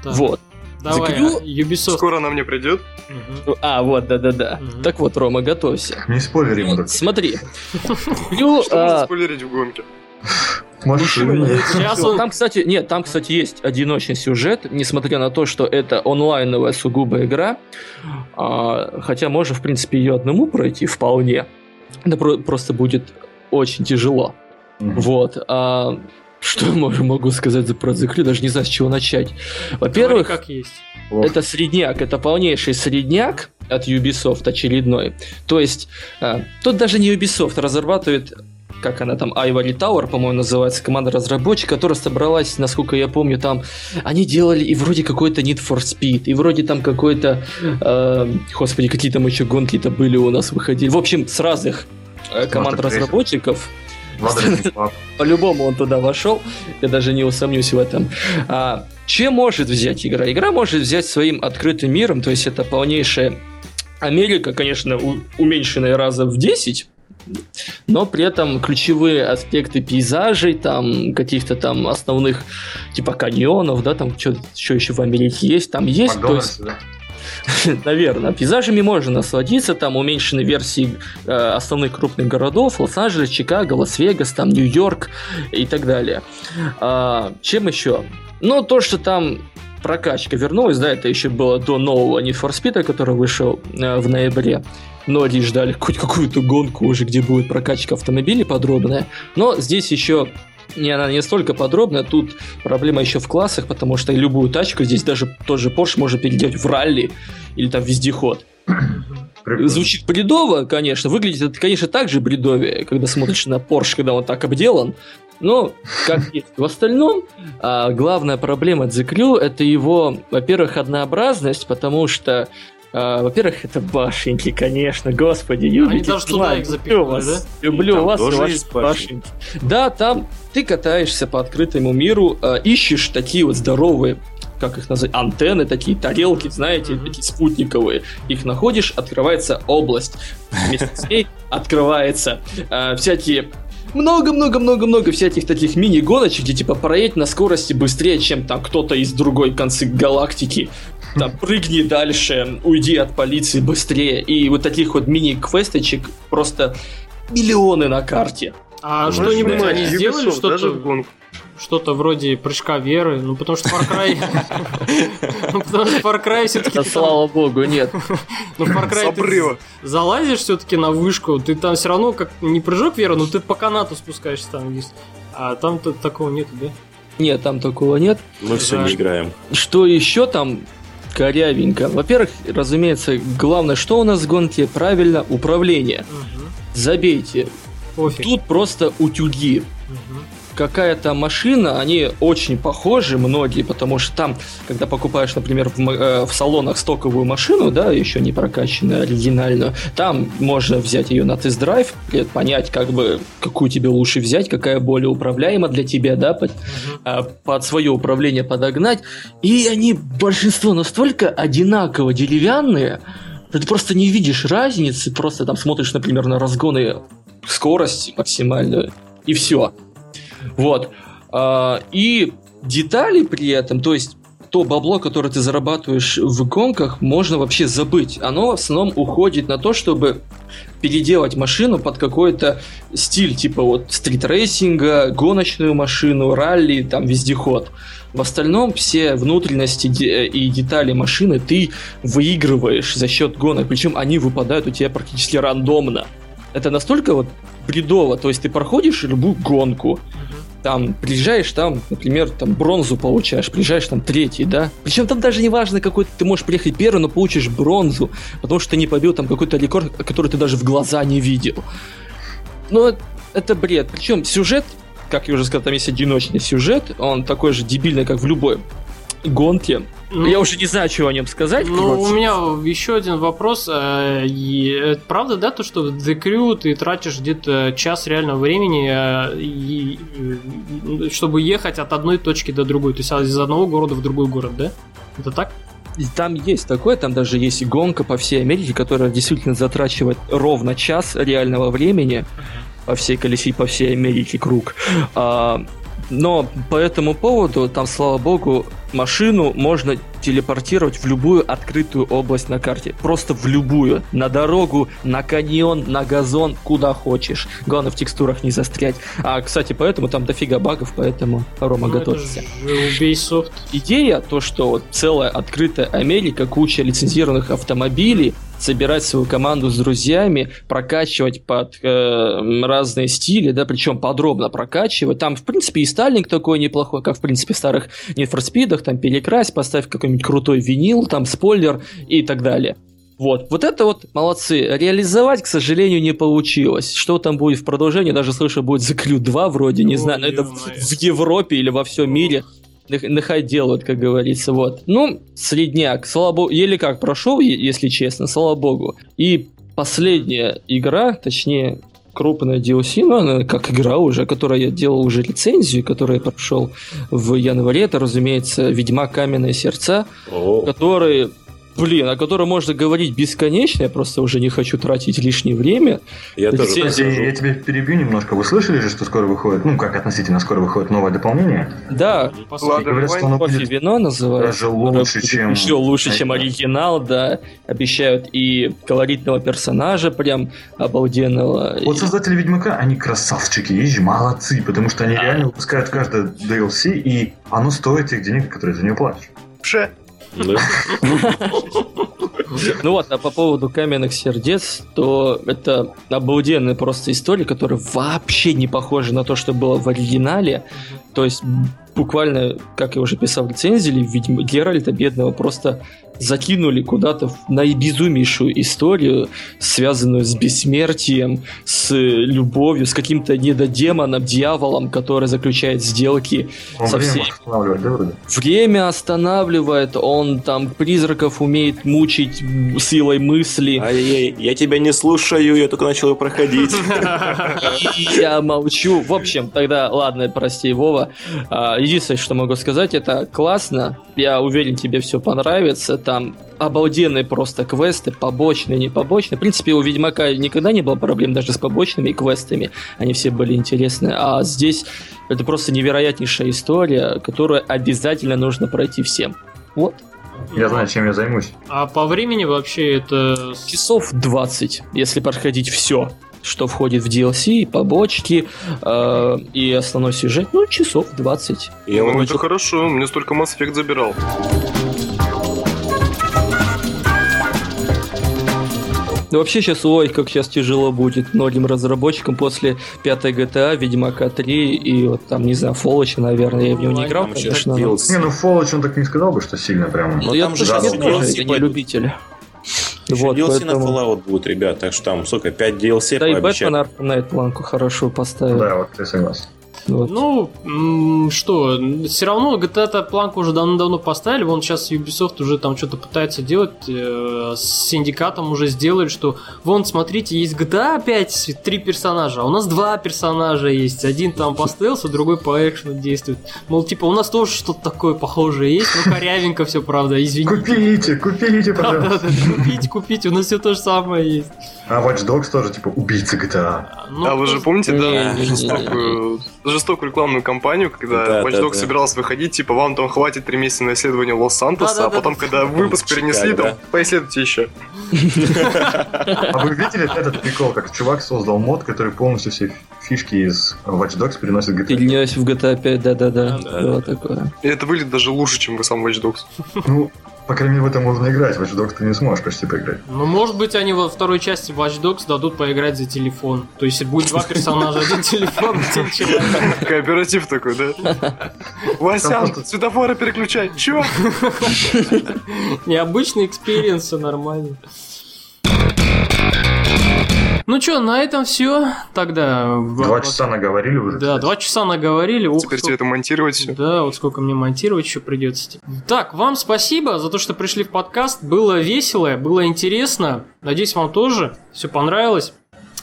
Вот. Давай, The Ubisoft. Скоро она мне придет. Угу. А, вот, да-да-да. Угу. Так вот, Рома, готовься. Не спойлери ему. Смотри. Что можно спойлерить в гонке? Сейчас он... Там, кстати, нет, там, кстати, есть одиночный сюжет, несмотря на то, что это онлайновая сугубо игра. А, хотя можно, в принципе, ее одному пройти вполне. Это просто будет очень тяжело. Mm-hmm. Вот. А, что могу сказать за про The Даже не знаю, с чего начать. Во-первых, как есть. это средняк, это полнейший средняк от Ubisoft очередной. То есть, а, тут даже не Ubisoft разрабатывает как она там, Ivory Tower, по-моему, называется, команда разработчиков, которая собралась, насколько я помню, там, они делали и вроде какой-то Need for Speed, и вроде там какой-то, э, господи, какие там еще гонки-то были у нас выходили. В общем, с разных э, команд разработчиков. По-любому он туда вошел, я даже не усомнюсь в этом. А, чем может взять игра? Игра может взять своим открытым миром, то есть это полнейшая Америка, конечно, уменьшенная раза в 10, но при этом ключевые аспекты пейзажей, там каких-то там основных типа каньонов, да, там что, что еще в Америке есть, там есть. то есть, да? Наверное. Пейзажами можно насладиться, там уменьшены версии э, основных крупных городов, Лос-Анджелес, Чикаго, Лас-Вегас, там Нью-Йорк и так далее. А, чем еще? Ну, то, что там прокачка вернулась, да, это еще было до нового Need for Speed, который вышел э, в ноябре. Многие ждали хоть какую-то гонку уже, где будет прокачка автомобилей подробная. Но здесь еще Не, она не столько подробная, тут проблема еще в классах, потому что любую тачку здесь даже тот же Porsche можно переделать в ралли или там вездеход. Прикольно. Звучит бредово, конечно. Выглядит это, конечно, так же бредовее, когда смотришь на Porsche, когда он так обделан. Но, как есть. В остальном, а, главная проблема Дзекрю это его, во-первых, однообразность, потому что а, во-первых, это башенки, конечно, господи, Они даже туда их запихнули, да? Люблю вас и ваши башенки. Да, там ты катаешься по открытому миру, а, ищешь такие вот здоровые как их назвать, антенны, такие тарелки, знаете, mm-hmm. такие спутниковые. Их находишь, открывается область. Вместе с ней открывается э, всякие много-много-много-много всяких таких мини-гоночек, где типа проедь на скорости быстрее, чем там кто-то из другой концы галактики. Там прыгни дальше, уйди от полиции быстрее. И вот таких вот мини-квесточек просто миллионы на карте. А что-нибудь они сделали что-то? что-то вроде прыжка веры, ну потому что Far Cry... Ну потому что Far Cry все-таки... Слава богу, нет. Ну Far Cry ты залазишь все-таки на вышку, ты там все равно как не прыжок веры, но ты по канату спускаешься там вниз. А там такого нету, да? Нет, там такого нет. Мы все не играем. Что еще там корявенько? Во-первых, разумеется, главное, что у нас в гонке? Правильно, управление. Забейте. Тут просто утюги какая-то машина, они очень похожи, многие, потому что там, когда покупаешь, например, в, э, в салонах стоковую машину, да, еще не прокачанную, оригинальную, там можно взять ее на тест-драйв, понять, как бы, какую тебе лучше взять, какая более управляема для тебя, да, под, uh под свое управление подогнать. И они, большинство настолько одинаково деревянные, что ты просто не видишь разницы, просто там смотришь, например, на разгоны скорость максимальную, и все. Вот. А, и детали при этом, то есть то бабло, которое ты зарабатываешь в гонках, можно вообще забыть. Оно в основном уходит на то, чтобы переделать машину под какой-то стиль, типа вот стритрейсинга, гоночную машину, ралли, там, вездеход. В остальном все внутренности и детали машины ты выигрываешь за счет гонок, причем они выпадают у тебя практически рандомно. Это настолько вот бредово, то есть ты проходишь любую гонку, там приезжаешь, там, например, там бронзу получаешь, приезжаешь там третий, да. Причем там даже не важно, какой ты можешь приехать первый, но получишь бронзу, потому что ты не побил там какой-то рекорд, который ты даже в глаза не видел. Но это бред. Причем сюжет, как я уже сказал, там есть одиночный сюжет, он такой же дебильный, как в любой гонке. Ну, я уже не знаю, чего о нем сказать. Ну, у меня еще один вопрос. Э, правда, да, то, что в The Crew ты тратишь где-то час реального времени, э, чтобы ехать от одной точки до другой, то есть из одного города в другой город, да? Это так? Там есть такое, там даже есть гонка по всей Америке, которая действительно затрачивает ровно час реального времени по всей колесе, по всей Америке круг. А, но по этому поводу, там, слава богу, машину можно телепортировать в любую открытую область на карте. Просто в любую. На дорогу, на каньон, на газон, куда хочешь. Главное в текстурах не застрять. А, кстати, поэтому там дофига багов, поэтому Рома ну, готовится. Ubisoft. Идея, то, что вот целая открытая Америка, куча лицензированных автомобилей, собирать свою команду с друзьями, прокачивать под э, разные стили, да, причем подробно прокачивать. Там, в принципе, и стайлинг такой неплохой, как, в принципе, в старых Need for Speed, там перекрась, поставь какой-нибудь крутой винил, там спойлер и так далее. Вот. Вот это вот молодцы. Реализовать, к сожалению, не получилось. Что там будет в продолжении, даже слышу, будет The Crew 2 вроде, не Ой, знаю, но это в, в Европе или во всем мире нахай делают, как говорится, вот. Ну, средняк, слава богу, еле как прошел, если честно, слава богу. И последняя игра, точнее, крупная DLC, ну, она как игра уже, которая я делал уже лицензию, которую я прошел в январе, это, разумеется, Ведьмак Каменные Сердца, О. который блин, о котором можно говорить бесконечно, я просто уже не хочу тратить лишнее время. Я тоже Кстати, я тебе перебью немножко. Вы слышали же, что скоро выходит, ну как относительно скоро выходит новое дополнение? Да, говорят, что оно будет вино называется. Даже лучше, чем... Еще лучше, чем оригинал, да. Обещают и колоритного персонажа прям обалденного. Вот создатели Ведьмака, они красавчики, и молодцы, потому что они а. реально выпускают каждое DLC, и оно стоит тех денег, которые за него платишь. Пше. Ну вот, а по поводу каменных сердец, то это обалденная просто история, которая вообще не похожа на то, что было в оригинале. То есть буквально, как я уже писал в рецензии, видимо, Геральта бедного просто закинули куда-то в наибезумейшую историю, связанную с бессмертием, с любовью, с каким-то недодемоном, дьяволом, который заключает сделки он со время всеми. останавливает, да, вроде? Время останавливает, он там призраков умеет мучить силой мысли. Ай-яй, я тебя не слушаю, я только начал проходить. Я молчу. В общем, тогда ладно, прости, Вова. А, Единственное, что могу сказать, это классно. Я уверен, тебе все понравится. Там обалденные просто квесты, побочные, не побочные. В принципе, у Ведьмака никогда не было проблем даже с побочными квестами. Они все были интересны. А здесь это просто невероятнейшая история, которую обязательно нужно пройти всем. Вот. Я знаю, чем я займусь. А по времени вообще это... Часов 20, если проходить все что входит в DLC, побочки э, и основной сюжет, ну, часов 20. Я Ну, это хорошо, мне столько Mass Effect забирал. Ну, вообще сейчас, ой, как сейчас тяжело будет многим разработчикам после пятой GTA, Ведьмака 3 и вот там, не знаю, Фолоча, наверное, я в него не играл, Там конечно. но- DLC. Не, ну Fallout он так не сказал бы, что сильно прям. Ну, я там же тоже, DLC не любитель. Еще Вот, DLC на поэтому- Fallout будет, ребят, так что там, сколько, 5 DLC Да и. Бэтмен Arkham Knight планку хорошо поставил. Да, вот я согласен. Вот. Ну, что, все равно GTA-то планку уже давно-давно поставили, вон сейчас Ubisoft уже там что-то пытается делать, э, с синдикатом уже сделали, что вон, смотрите, есть GTA опять, три персонажа, а у нас два персонажа есть, один там по стелсу, другой по экшену действует. Мол, типа, у нас тоже что-то такое похожее есть, но корявенько все, правда, извините. Купите, купите, пожалуйста. Купите, купите, у нас все то же самое есть. А Watch Dogs тоже, типа, убийца GTA. Ну, а вы же помните, да. Жестокую, рекламную кампанию, когда Да, Watch да, Dogs да. собирался выходить, типа, вам там хватит три месяца на исследование Лос-Сантоса, Да-да-да. а потом, когда выпуск Чикаго, перенесли, да. там, поисследуйте еще. А вы видели этот прикол, как чувак создал мод, который полностью все фишки из Watch Dogs переносит в GTA? Перенес в GTA 5, да-да-да, Да, было такое. И это выглядит даже лучше, чем вы сам Watch Dogs. Ну, по крайней мере, в это можно играть. В Watch Dogs ты не сможешь почти поиграть. Ну, может быть, они во второй части Watch Dogs дадут поиграть за телефон. То есть будет два персонажа, один телефон, один человек. Кооператив такой, да? Васян, светофоры переключай. Чё? Необычный experience, все нормально. Ну что, на этом все. Тогда... Два часа наговорили уже. Да, два часа наговорили. Ух, Теперь сколько- тебе это монтировать все. Да, вот сколько мне монтировать еще придется. Так, вам спасибо за то, что пришли в подкаст. Было весело, было интересно. Надеюсь, вам тоже все понравилось.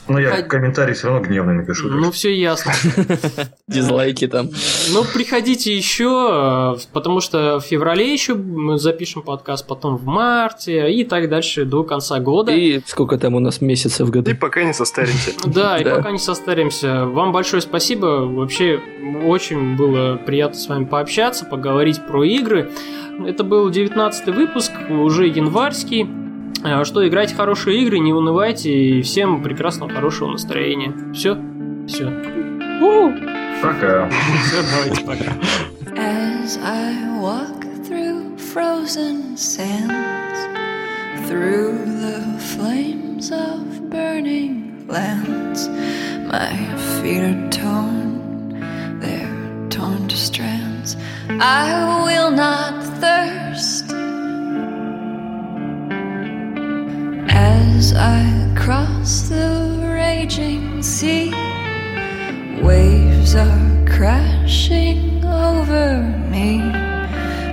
Но я А- комментарий все равно гневно напишу. Ну, все ясно. Дизлайки там. Ну, приходите еще, э, потому что в феврале еще мы запишем подкаст, потом в марте и так дальше до конца года. И сколько там у нас месяцев в году? И пока не состаримся. Да, и пока не состаримся. Вам большое спасибо. Вообще очень было приятно с вами пообщаться, поговорить про игры. Это был 19 выпуск, уже январский. А, Что, играйте хорошие игры, не унывайте, и всем прекрасного, хорошего настроения. Все? Все. что Пока. Все, давайте, пока. As I walk through frozen sands, through the flames of burning lands, my feet are torn, they're torn to strands. I will not as I cross the raging sea. Waves are crashing over me.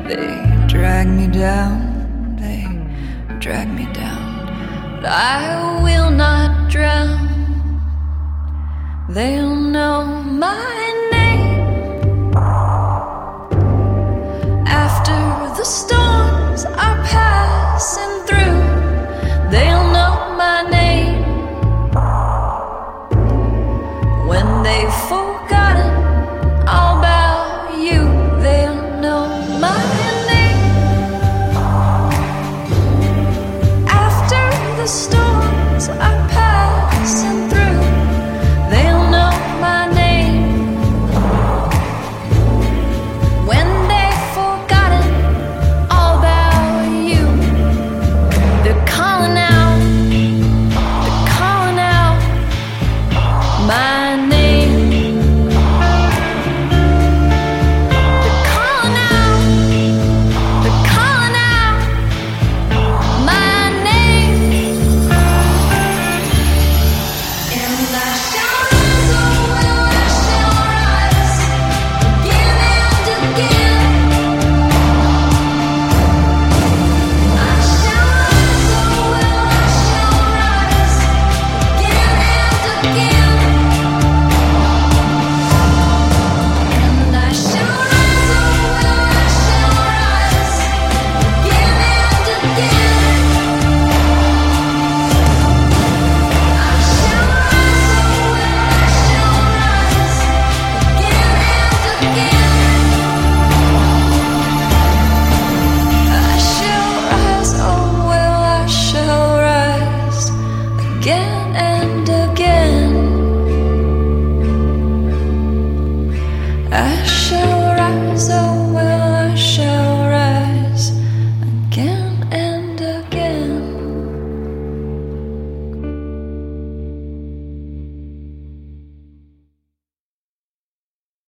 They drag me down, they drag me down. But I will not drown. They'll know my name after the storm.